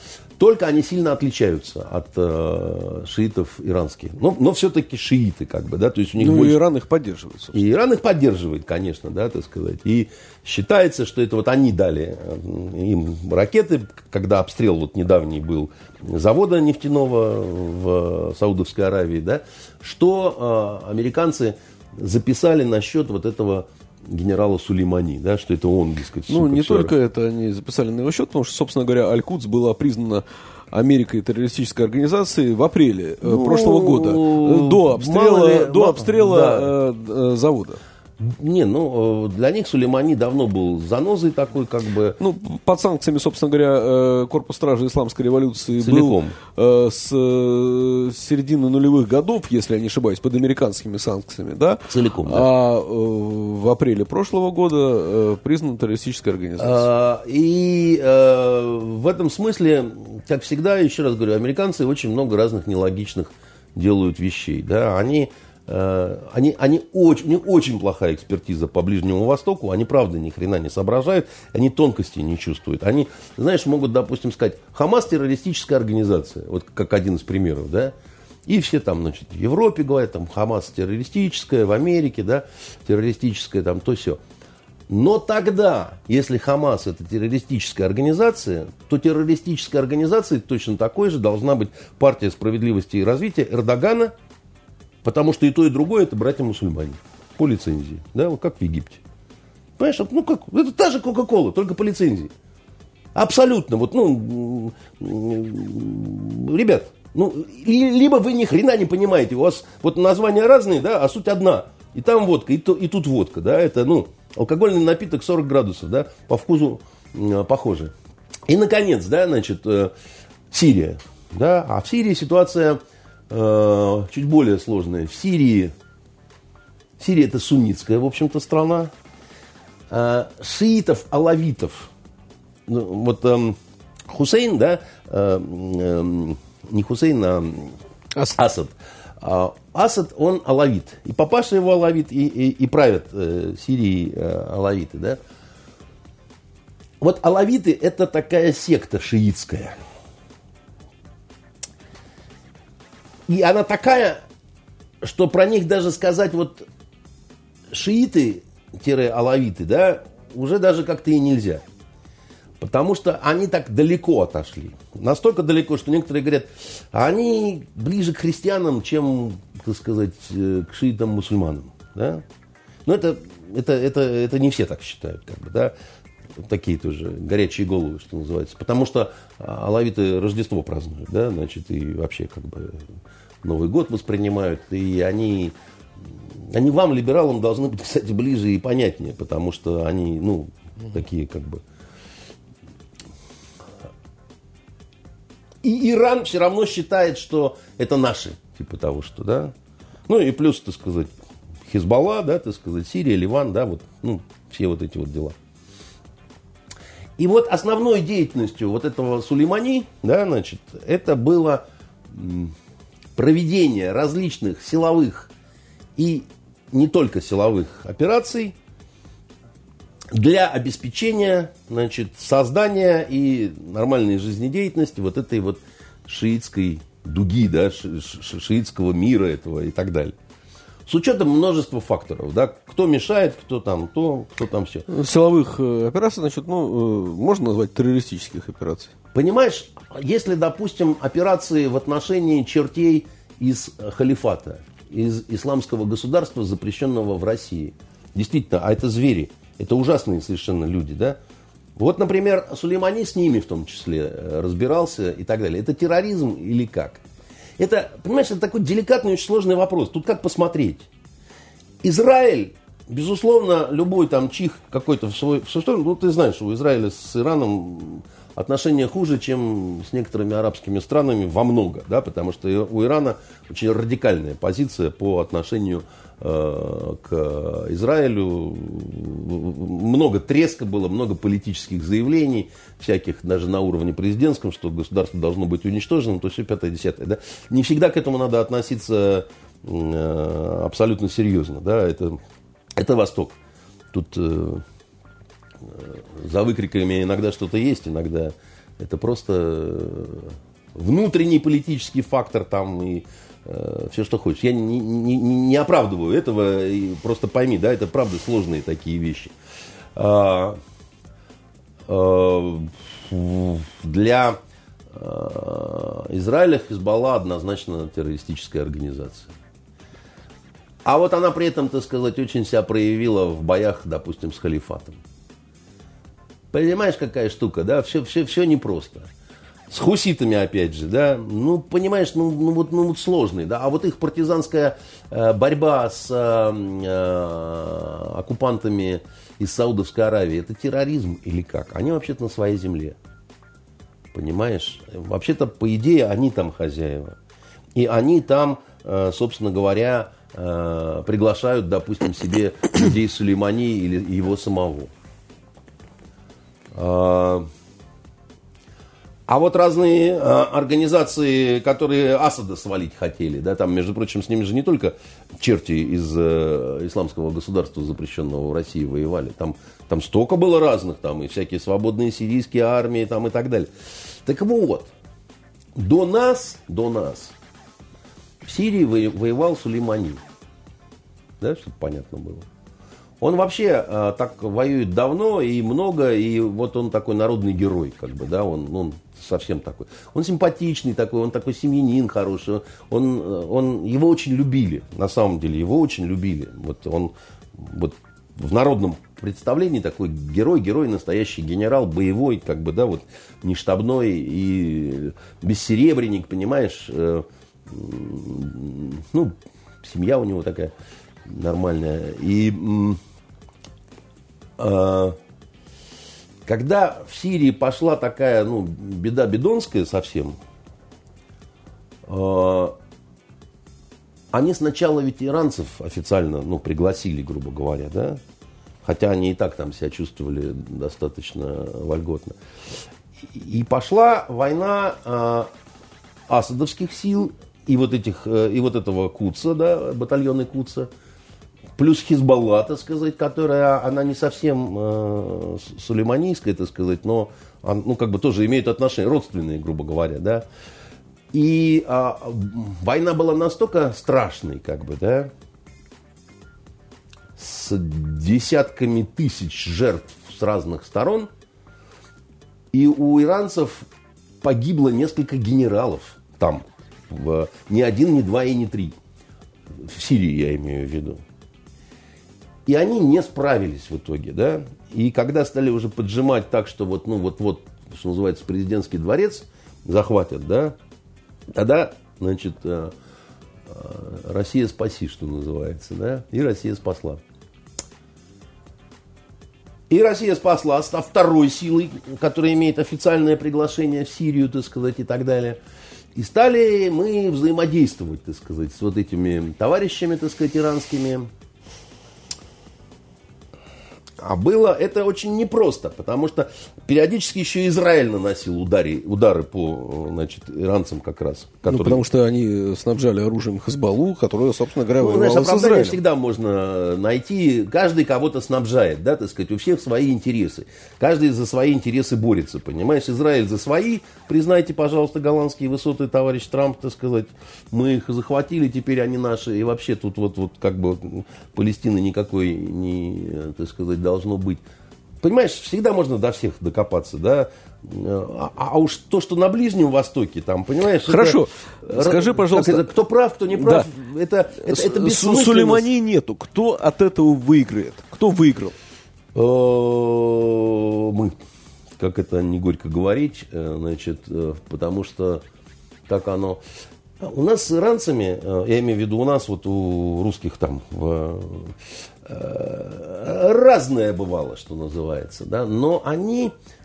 только они сильно отличаются от э, шиитов иранских. Но, но все-таки шииты, как бы, да, то есть у них Ну, больше... Иран их поддерживает, собственно. И Иран их поддерживает, конечно, да, так сказать. И считается, что это вот они дали э, им ракеты, когда обстрел вот недавний был завода нефтяного в Саудовской Аравии, да, что э, американцы записали насчет вот этого генерала Сулеймани, да, что это он, дескать, Ну, сука, не всё только это они записали на его счет, потому что, собственно говоря, Аль-Кудс была признана Америкой террористической организацией в апреле э, Ну, прошлого года, э, до обстрела, ли, до обстрела да. э, завода. Не, ну, э, для них Сулеймани давно был занозой такой, как бы... Ну, под санкциями, собственно говоря, э, Корпус Стражи Исламской революции Целиком. был э, с середины нулевых годов, если я не ошибаюсь, под американскими санкциями, да? Целиком, да. А в апреле прошлого года признан террористической организацией. А, и в этом смысле, как всегда, еще раз говорю, американцы очень много разных нелогичных делают вещей, да, они они, они очень, у них очень плохая экспертиза по Ближнему Востоку, они правда ни хрена не соображают, они тонкости не чувствуют. Они, знаешь, могут, допустим, сказать, Хамас террористическая организация, вот как один из примеров, да, и все там, значит, в Европе говорят, там, Хамас террористическая, в Америке, да, террористическая, там, то все. Но тогда, если Хамас это террористическая организация, то террористической организацией точно такой же должна быть партия справедливости и развития Эрдогана – Потому что и то, и другое это братья-мусульмане. По лицензии. Да, вот как в Египте. Понимаешь, ну как, это та же Кока-Кола, только по лицензии. Абсолютно. Вот, ну, ребят, ну, либо вы ни хрена не понимаете, у вас вот названия разные, да, а суть одна. И там водка, и, то, и тут водка, да, это, ну, алкогольный напиток 40 градусов, да, по вкусу э, похоже. И, наконец, да, значит, э, Сирия, да, а в Сирии ситуация Э, чуть более сложная. В Сирии, Сирия это суннитская, в общем-то, страна. Э, шиитов, алавитов. Ну, вот э, Хусейн, да, э, э, не Хусейн, а Асад. Асад. А, Асад, он алавит. И папаша его алавит, и, и, и правят э, Сирией э, алавиты, да. Вот алавиты это такая секта шиитская – И она такая, что про них даже сказать вот шииты-алавиты, да, уже даже как-то и нельзя. Потому что они так далеко отошли. Настолько далеко, что некоторые говорят, они ближе к христианам, чем, так сказать, э, к шиитам-мусульманам. Да? Но это, это, это, это не все так считают. Как бы, да? Такие тоже горячие головы, что называется. Потому что алавиты Рождество празднуют, да, значит, и вообще как бы Новый год воспринимают, и они, они вам, либералам, должны быть, кстати, ближе и понятнее, потому что они, ну, такие как бы... И Иран все равно считает, что это наши, типа того, что, да. Ну и плюс, так сказать, Хизбалла, да, так сказать, Сирия, Ливан, да, вот, ну, все вот эти вот дела. И вот основной деятельностью вот этого Сулеймани, да, значит, это было проведение различных силовых и не только силовых операций для обеспечения значит, создания и нормальной жизнедеятельности вот этой вот шиитской дуги, да, ши шиитского мира этого и так далее. С учетом множества факторов, да, кто мешает, кто там то, кто там все. Силовых э, операций, значит, ну, э, можно назвать террористических операций. Понимаешь, если, допустим, операции в отношении чертей из халифата, из исламского государства, запрещенного в России, действительно, а это звери, это ужасные совершенно люди, да, вот, например, Сулеймани с ними в том числе э, разбирался и так далее. Это терроризм или как? Это, понимаешь, это такой деликатный, очень сложный вопрос. Тут как посмотреть? Израиль, безусловно, любой там чих какой-то в свой, в свою сторону, ну, ты знаешь, у Израиля с Ираном отношения хуже, чем с некоторыми арабскими странами во много, да, потому что у Ирана очень радикальная позиция по отношению э, к Израилю. Много треска было, много политических заявлений, всяких даже на уровне президентском, что государство должно быть уничтожено, то все пятое, десятое. Да. Не всегда к этому надо относиться э, абсолютно серьезно. Да, это, это Восток. Тут э, за выкриками иногда что-то есть, иногда это просто э, внутренний политический фактор там и э, все, что хочешь. Я не, не, не оправдываю этого, просто пойми, да, это правда сложные такие вещи. А, а, для а, Израиля Хизбалла однозначно террористическая организация. А вот она при этом, так сказать, очень себя проявила в боях, допустим, с халифатом. Понимаешь, какая штука, да? Все, все, все непросто. С хуситами, опять же, да, ну, понимаешь, ну, ну, вот, ну, вот сложный, да, а вот их партизанская э, борьба с э, э, оккупантами из Саудовской Аравии, это терроризм или как? Они вообще-то на своей земле, понимаешь? Вообще-то, по идее, они там хозяева. И они там, э, собственно говоря, э, приглашают, допустим, себе людей Сулеймани или его самого. А, а вот разные э, организации, которые Асада свалить хотели, да, там, между прочим, с ними же не только черти из э, исламского государства, запрещенного в России, воевали. Там, там столько было разных, там и всякие свободные сирийские армии, там и так далее. Так вот, до нас, до нас, в Сирии воевал Сулеймани. Да, чтобы понятно было. Он вообще э, так воюет давно и много, и вот он такой народный герой, как бы, да, он, он совсем такой. Он симпатичный такой, он такой семьянин хороший, он, он, его очень любили, на самом деле, его очень любили. Вот он, вот в народном представлении такой герой, герой, настоящий генерал, боевой, как бы, да, вот, не штабной и бессеребренник, понимаешь, э, ну, семья у него такая нормальная. И э, когда в Сирии пошла такая, ну, беда бедонская совсем, э, они сначала ведь иранцев официально, ну, пригласили, грубо говоря, да, хотя они и так там себя чувствовали достаточно вольготно. И пошла война э, асадовских сил и вот этих, э, и вот этого Куца, да, батальоны Куца, плюс Хизбалла, так сказать, которая, она не совсем э, сулейманийская, так сказать, но, ну, как бы тоже имеет отношения родственные, грубо говоря, да. И а, война была настолько страшной, как бы, да, с десятками тысяч жертв с разных сторон, и у иранцев погибло несколько генералов там, в, ни один, ни два и ни три. В Сирии я имею в виду. И они не справились в итоге, да. И когда стали уже поджимать так, что вот, ну, вот-вот, что называется, президентский дворец захватят, да, тогда, значит, э, э, Россия спаси, что называется, да, и Россия спасла. И Россия спасла, став второй силой, которая имеет официальное приглашение в Сирию, так сказать, и так далее – и стали мы взаимодействовать, так сказать, с вот этими товарищами, так сказать, иранскими. А было это очень непросто, потому что периодически еще Израиль наносил удары, удары по значит, иранцам как раз. Ну, которые... Ну, потому что они снабжали оружием Хазбалу, которое, собственно говоря, ну, знаешь, оправдание всегда можно найти. Каждый кого-то снабжает, да, так сказать, у всех свои интересы. Каждый за свои интересы борется, понимаешь? Израиль за свои. Признайте, пожалуйста, голландские высоты, товарищ Трамп, так сказать. Мы их захватили, теперь они наши. И вообще тут вот, вот как бы Палестины никакой не, так сказать, должно быть. Понимаешь, всегда можно до всех докопаться, да. А, а уж то, что на Ближнем Востоке, там, понимаешь... Хорошо, это, скажи, пожалуйста... Это, кто прав, кто не прав, да. это, это, это бессмысленно. Сулеймани нету. Кто от этого выиграет? Кто выиграл? Э, мы. Как это не горько говорить, э, значит, э, потому что так оно... У нас с иранцами, я имею в виду у нас, вот у русских там в разное бывало, что называется, да, но они э,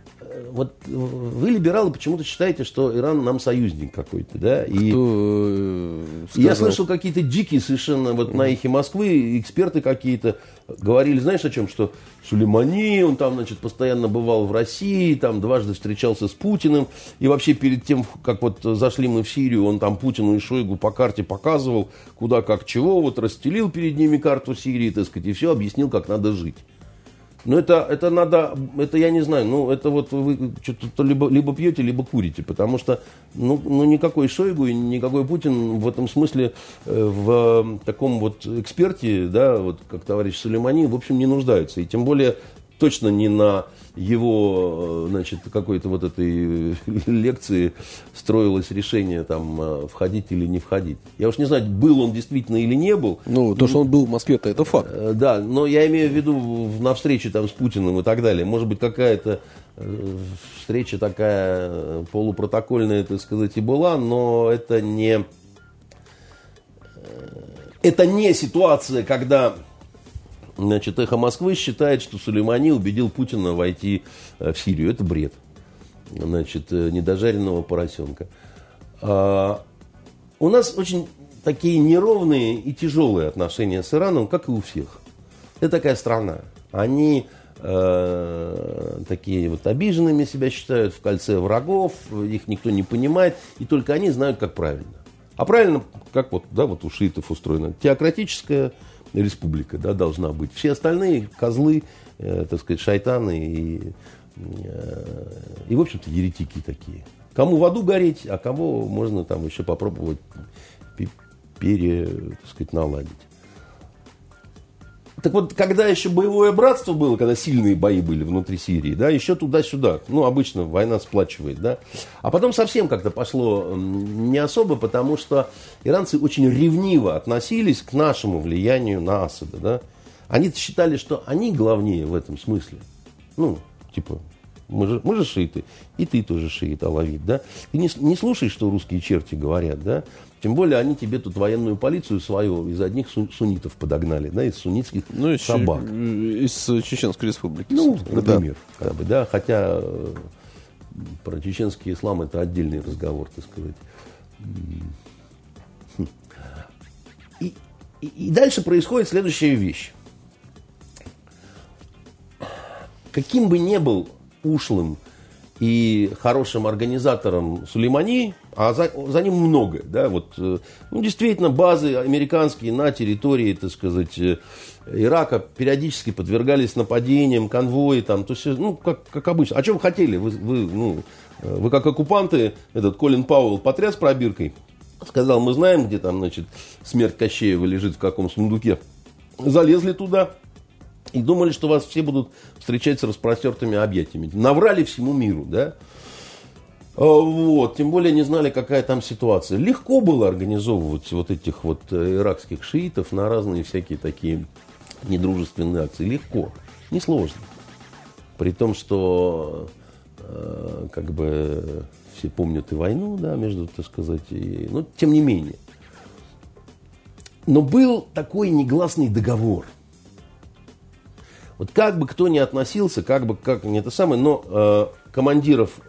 вот вы, либералы, почему-то считаете, что Иран нам союзник какой-то, да? И Кто я слышал какие-то дикие совершенно вот на эхе Москвы эксперты какие-то говорили, знаешь о чем, что Сулеймани, он там, значит, постоянно бывал в России, там дважды встречался с Путиным, и вообще перед тем, как вот зашли мы в Сирию, он там Путину и Шойгу по карте показывал, куда, как, чего, вот расстелил перед ними карту Сирии, так сказать, и все объяснил, как надо жить. Ну, это, это надо, это я не знаю, ну, это вот вы что-то либо, либо пьете, либо курите, потому что, ну, ну, никакой Шойгу и никакой Путин в этом смысле э, в таком вот эксперте, да, вот как товарищ Сулеймани, в общем, не нуждаются. И тем более точно не на его, э, значит, какой-то вот этой лекции строилось решение там э, входить или не входить. Я уж не знаю, был он действительно или не был. Ну, то, что он был в Москве-то, это факт. Э, да, но я имею в виду на встрече там с Путиным и так далее. Может быть, какая-то встреча такая полупротокольная, так сказать, и была, но это не... Это не ситуация, когда значит, «Эхо Москвы» считает, что Сулеймани убедил Путина войти в Сирию. Это бред. Значит, недожаренного поросенка. А, у нас очень такие неровные и тяжелые отношения с Ираном, как и у всех. Это такая страна. Они э, такие вот обиженными себя считают, в кольце врагов, их никто не понимает, и только они знают, как правильно. А правильно, как вот, да, вот у шиитов устроено, теократическая республика да, должна быть. Все остальные козлы, э, так сказать, шайтаны и, э, и, в общем-то, еретики такие. Кому в аду гореть, а кого можно там еще попробовать пере, так сказать, наладить. Так вот, когда еще боевое братство было, когда сильные бои были внутри Сирии, да, еще туда-сюда, ну, обычно война сплачивает, да, а потом совсем как-то пошло не особо, потому что иранцы очень ревниво относились к нашему влиянию на Асада, да. Они считали, что они главнее в этом смысле. Ну, типа, мы же, мы же шииты, и ты тоже шиит, алавит, да? Ты не, не слушай, что русские черти говорят, да? Тем более они тебе тут военную полицию свою из одних суннитов подогнали, да, из суннитских ну, из собак. Из Чеченской республики. Ну, например. Да. Как бы, да, хотя э, про чеченский ислам это отдельный разговор, так сказать. Хм. И, и, и дальше происходит следующая вещь. Каким бы ни был ушлым и хорошим организатором Сулеймани, а за, за ним много, да, вот, э, ну, действительно, базы американские на территории, так сказать, э, Ирака периодически подвергались нападениям, конвои, там, то есть, ну, как, как обычно. А что вы хотели? Вы, вы, ну, э, вы как оккупанты, этот Колин Пауэлл потряс пробиркой, сказал, мы знаем, где там, значит, смерть Кощеева лежит в каком сундуке. Залезли туда, и думали, что вас все будут встречать с распростертыми объятиями. Наврали всему миру, да? А, вот, тем более не знали, какая там ситуация. Легко было организовывать вот этих вот э, иракских шиитов на разные всякие такие недружественные акции. Легко, несложно. При том, что э, как бы все помнят и войну, да, между, так сказать, и, но тем не менее. Но был такой негласный договор – вот как бы кто ни относился, как бы как не это самое, но э, командиров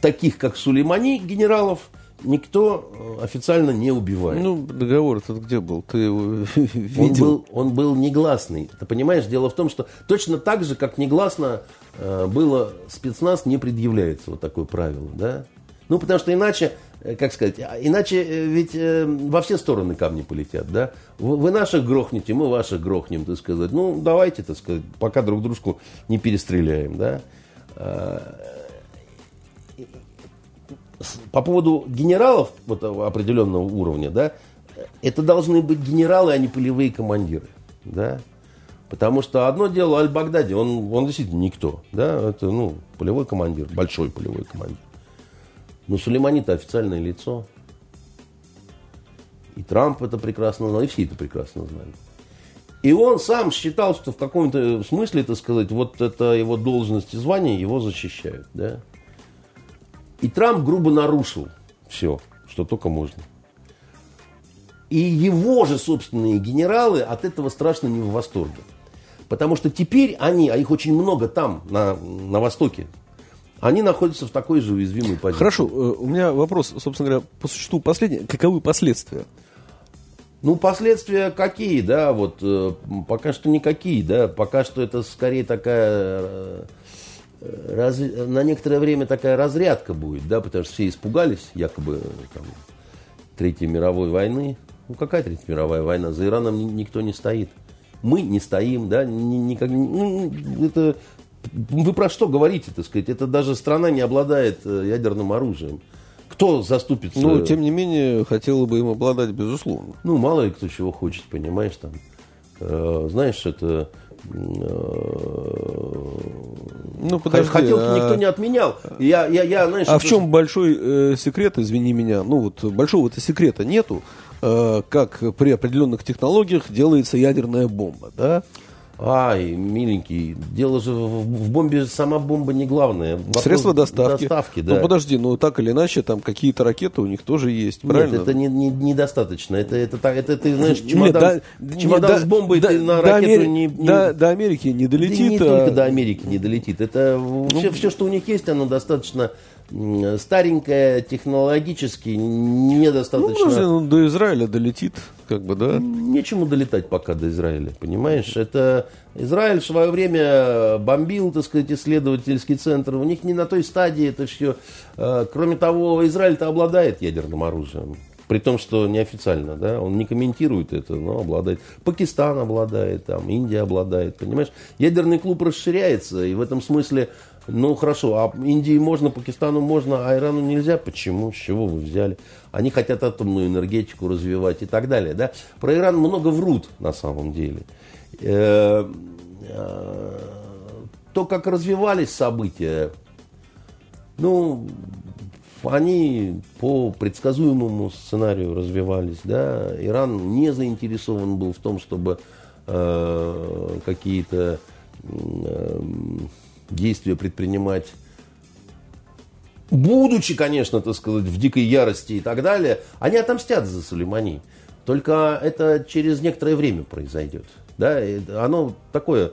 таких, как Сулеймани, генералов, никто э, официально не убивает. Ну, договор этот где был? Ты его видел? Он был, он был негласный. Ты понимаешь, дело в том, что точно так же, как негласно э, было спецназ, не предъявляется вот такое правило, да? Ну, потому что иначе как сказать, а иначе э, ведь э, во все стороны камни полетят, да? Вы наших грохнете, мы ваших грохнем, так сказать. Ну, давайте, так сказать, пока друг дружку не перестреляем, да? А, по поводу генералов вот определенного уровня, да, это должны быть генералы, а не полевые командиры, да? Потому что одно дело Аль-Багдади, он, он действительно никто, да, это, ну, полевой командир, большой полевой командир. Но Сулеймани-то официальное лицо. И Трамп это прекрасно знал, и все это прекрасно знали. И он сам считал, что в каком-то смысле, так сказать, вот это его должность и звание его защищают. Да? И Трамп грубо нарушил все, что только можно. И его же собственные генералы от этого страшно не в восторге. Потому что теперь они, а их очень много там, на, на Востоке, они находятся в такой же уязвимой позиции. Хорошо, э, у меня вопрос, собственно говоря, по существу последний. Каковы последствия? Ну, последствия какие, да, вот э, пока что никакие, да, пока что это скорее такая, э, раз, на некоторое время такая разрядка будет, да, потому что все испугались, якобы, там, Третьей мировой войны. Ну, какая Третья мировая война? За Ираном никто не стоит. Мы не стоим, да, никак, ну, это вы про что говорите, так сказать? Это даже страна не обладает э, ядерным оружием. Кто заступится? Ну, тем не менее, хотела бы им обладать, безусловно. Ну, мало ли кто чего хочет, понимаешь, там. Э, знаешь, это... Э, ну, подожди, Хотелки а... никто не отменял. Я, я, я, знаешь, а в чем большой э, секрет, извини меня? Ну, вот большого-то секрета нету, э, как при определенных технологиях делается ядерная бомба, да? Ай, миленький, дело же в, в бомбе, сама бомба не главное. Вопрос Средства доставки. доставки да. Ну подожди, ну так или иначе, там какие-то ракеты у них тоже есть, правильно? Нет, это не, не, недостаточно. Это, это, так, это ты знаешь, Нет, чемодан, до- чемодан нет, с бомбой до- ты на до ракету Амери- не, не- До, до Америки не Да долетит. не а- только до Америки не долетит. Это все, Ну, все, что у них есть, оно достаточно старенькое, технологически, Ну, недостаточно. подожди, ну, до Израиля долетит, как бы, да? Нечему долетать пока до Израиля, понимаешь? Это Израиль в свое время бомбил, так сказать, исследовательский центр. У них не на той стадии это все. Э, Кроме того, Израиль-то обладает ядерным оружием. При том, что неофициально, да, он не комментирует это, но обладает. Пакистан обладает, там, Индия обладает, понимаешь? Ядерный клуб расширяется, и в этом смысле, ну хорошо, а Индии можно, Пакистану можно, а Ирану нельзя? Почему? С чего вы взяли? Они хотят атомную энергетику развивать и так далее, да? Про Иран много врут на самом деле. Э, э, То, как развивались события, ну, они по предсказуемому сценарию развивались, да. Иран не заинтересован был в том, чтобы э, какие-то действия предпринимать будучи, конечно, так сказать, в дикой ярости и так далее, они отомстят за Сулеймани. Только это через некоторое время произойдет. Да, и оно такое,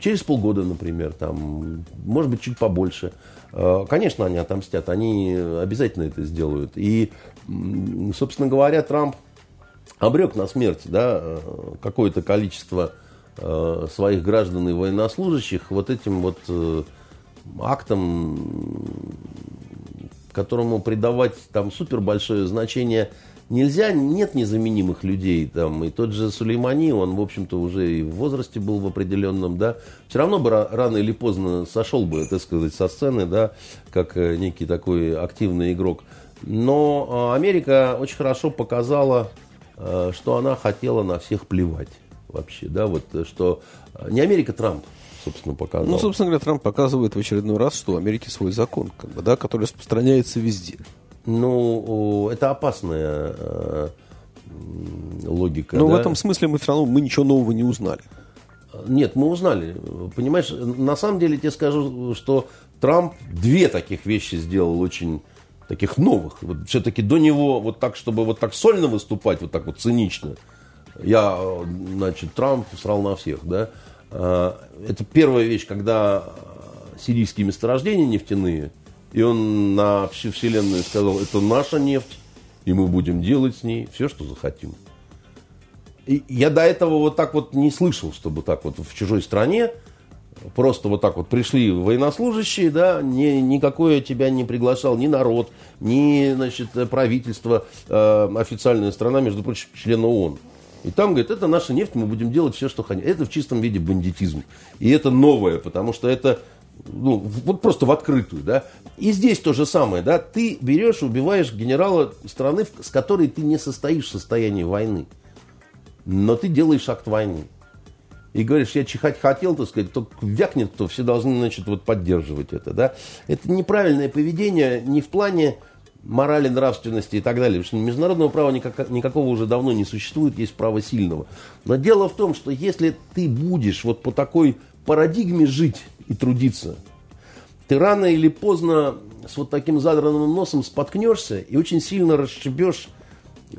через полгода, например, там, может быть, чуть побольше. Э, Конечно, они отомстят, они обязательно это сделают. И, собственно говоря, Трамп обрек на смерть да, э, какое-то количество э, своих граждан и военнослужащих вот этим вот актом, которому придавать там супер большое значение нельзя, нет незаменимых людей там, и тот же Сулеймани, он, в общем-то, уже и в возрасте был в определенном, да, все равно бы ра- рано или поздно сошел бы, так сказать, со сцены, да, как э, некий такой активный игрок. Но э, Америка очень хорошо показала, э, что она хотела на всех плевать вообще, да, вот, что не Америка, Трамп, собственно, показал. Ну, собственно говоря, Трамп показывает в очередной раз, что у Америки свой закон, как бы, да, который распространяется везде. Ну, это опасная э, логика. Но да? в этом смысле мы все равно мы ничего нового не узнали. Нет, мы узнали. Понимаешь, на самом деле тебе скажу, что Трамп две таких вещи сделал очень таких новых. Вот все-таки до него вот так, чтобы вот так сольно выступать, вот так вот цинично. Я, э, значит, Трамп срал на всех, да. Э, Это первая вещь, когда э, сирийские месторождения нефтяные, и он на всю вселенную сказал, это наша нефть, и мы будем делать с ней все, что захотим. И я до этого вот так вот не слышал, чтобы так вот в чужой стране просто вот так вот пришли военнослужащие, да, ни, никакое тебя не приглашал ни народ, ни, значит, правительство, э, официальная страна, между прочим, член ООН. И там, говорит, это наша нефть, мы будем делать все, что хотим. Это в чистом виде бандитизм. И это новое, потому что это ну, вот просто в открытую, да. И здесь то же самое, да. Ты берешь, убиваешь генерала страны, с которой ты не состоишь в состоянии войны. Но ты делаешь акт войны. И говоришь, я чихать хотел, так сказать, только вякнет, то все должны, значит, вот поддерживать это, да. Это неправильное поведение не в плане морали, нравственности и так далее. Потому что международного права никак- никакого уже давно не существует, есть право сильного. Но дело в том, что если ты будешь вот по такой парадигме жить и трудиться, ты рано или поздно с вот таким задранным носом споткнешься и очень сильно расшибешь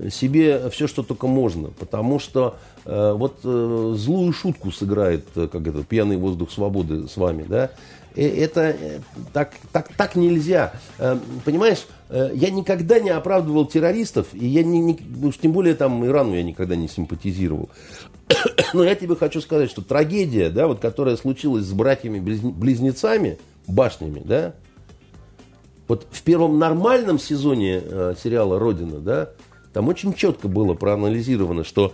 себе все, что только можно. Потому что э, вот э, злую шутку сыграет, э, как это, пьяный воздух свободы с вами, да. Э, Это э, так, так, так нельзя. Э, Понимаешь, э, я никогда не оправдывал террористов, и я не, не- уж тем более там Ирану я никогда не симпатизировал. Но я тебе хочу сказать, что трагедия, да, вот, которая случилась с братьями-близнецами, башнями, да, вот в первом нормальном сезоне э, сериала «Родина», да, там очень четко было проанализировано, что,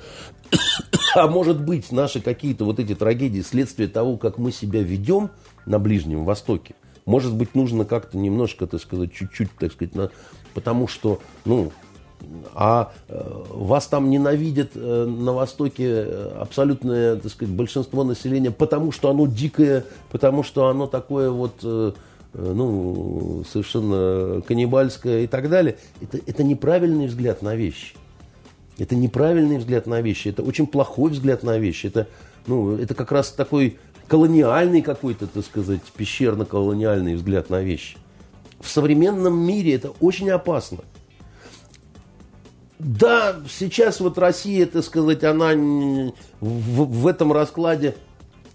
а может быть, наши какие-то вот эти трагедии следствие того, как мы себя ведем на Ближнем Востоке. Может быть, нужно как-то немножко, так сказать, чуть-чуть, так сказать, на- потому что, ну, а э, вас там ненавидят э, на Востоке абсолютное, так сказать, большинство населения, потому что оно дикое, потому что оно такое вот, э, ну, совершенно каннибальское и так далее. Это, это неправильный взгляд на вещи. Это неправильный взгляд на вещи, это очень плохой взгляд на вещи. Это ну, это как раз такой колониальный какой-то, так сказать, пещерно-колониальный взгляд на вещи. В современном мире это очень опасно. Да, сейчас вот Россия, так сказать, она в, в этом раскладе,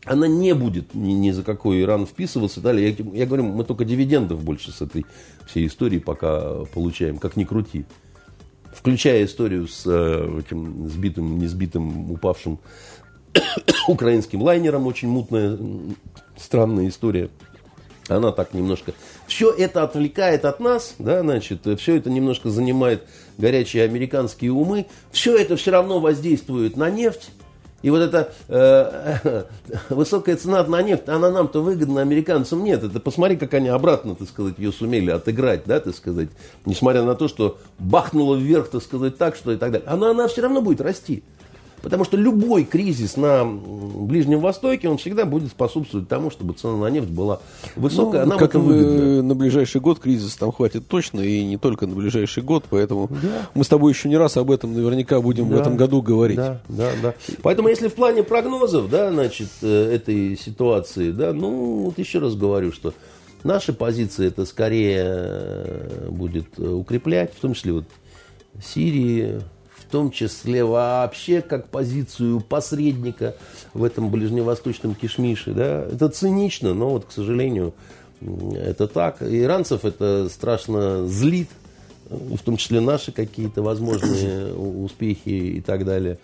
она не будет ни, ни за какой Иран вписываться. Далее, я, я говорю, мы только дивидендов больше с этой всей истории пока получаем, как ни крути. Включая историю с э, этим сбитым, несбитым, упавшим украинским лайнером, очень мутная, странная история. Она так немножко... Все это отвлекает от нас, да, значит, все это немножко занимает горячие американские умы. Все это все равно воздействует на нефть. И вот эта э, высокая цена на нефть, она нам-то выгодна, американцам нет. Это посмотри, как они обратно, так сказать, ее сумели отыграть, да, так сказать. Несмотря на то, что бахнуло вверх, так сказать, так, что и так далее. Она, она все равно будет расти. Потому что любой кризис на Ближнем Востоке, он всегда будет способствовать тому, чтобы цена на нефть была высокая. Ну, как в, на ближайший год кризис там хватит точно, и не только на ближайший год, поэтому да. мы с тобой еще не раз об этом наверняка будем да. в этом году говорить. Да, да, да. Поэтому если в плане прогнозов, да, значит, э, этой ситуации, да, ну, вот еще раз говорю, что наши позиции это скорее э, будет э, укреплять, в том числе вот Сирии, в том числе вообще как позицию посредника в этом ближневосточном кишмише. Да? Это цинично, но вот, к сожалению, это так. Иранцев это страшно злит, в том числе наши какие-то возможные успехи и так далее.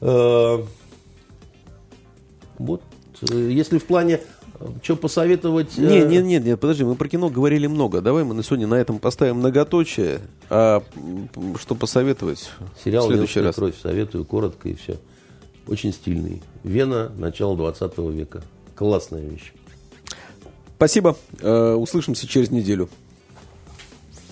Э, вот, э, если в плане что посоветовать? Нет, нет, нет, нет, подожди, мы про кино говорили много. Давай мы на сегодня на этом поставим многоточие. А что посоветовать? Сериал в следующий раз. кровь советую коротко и все. Очень стильный. Вена, начало 20 века. Классная вещь. Спасибо. Э, услышимся через неделю.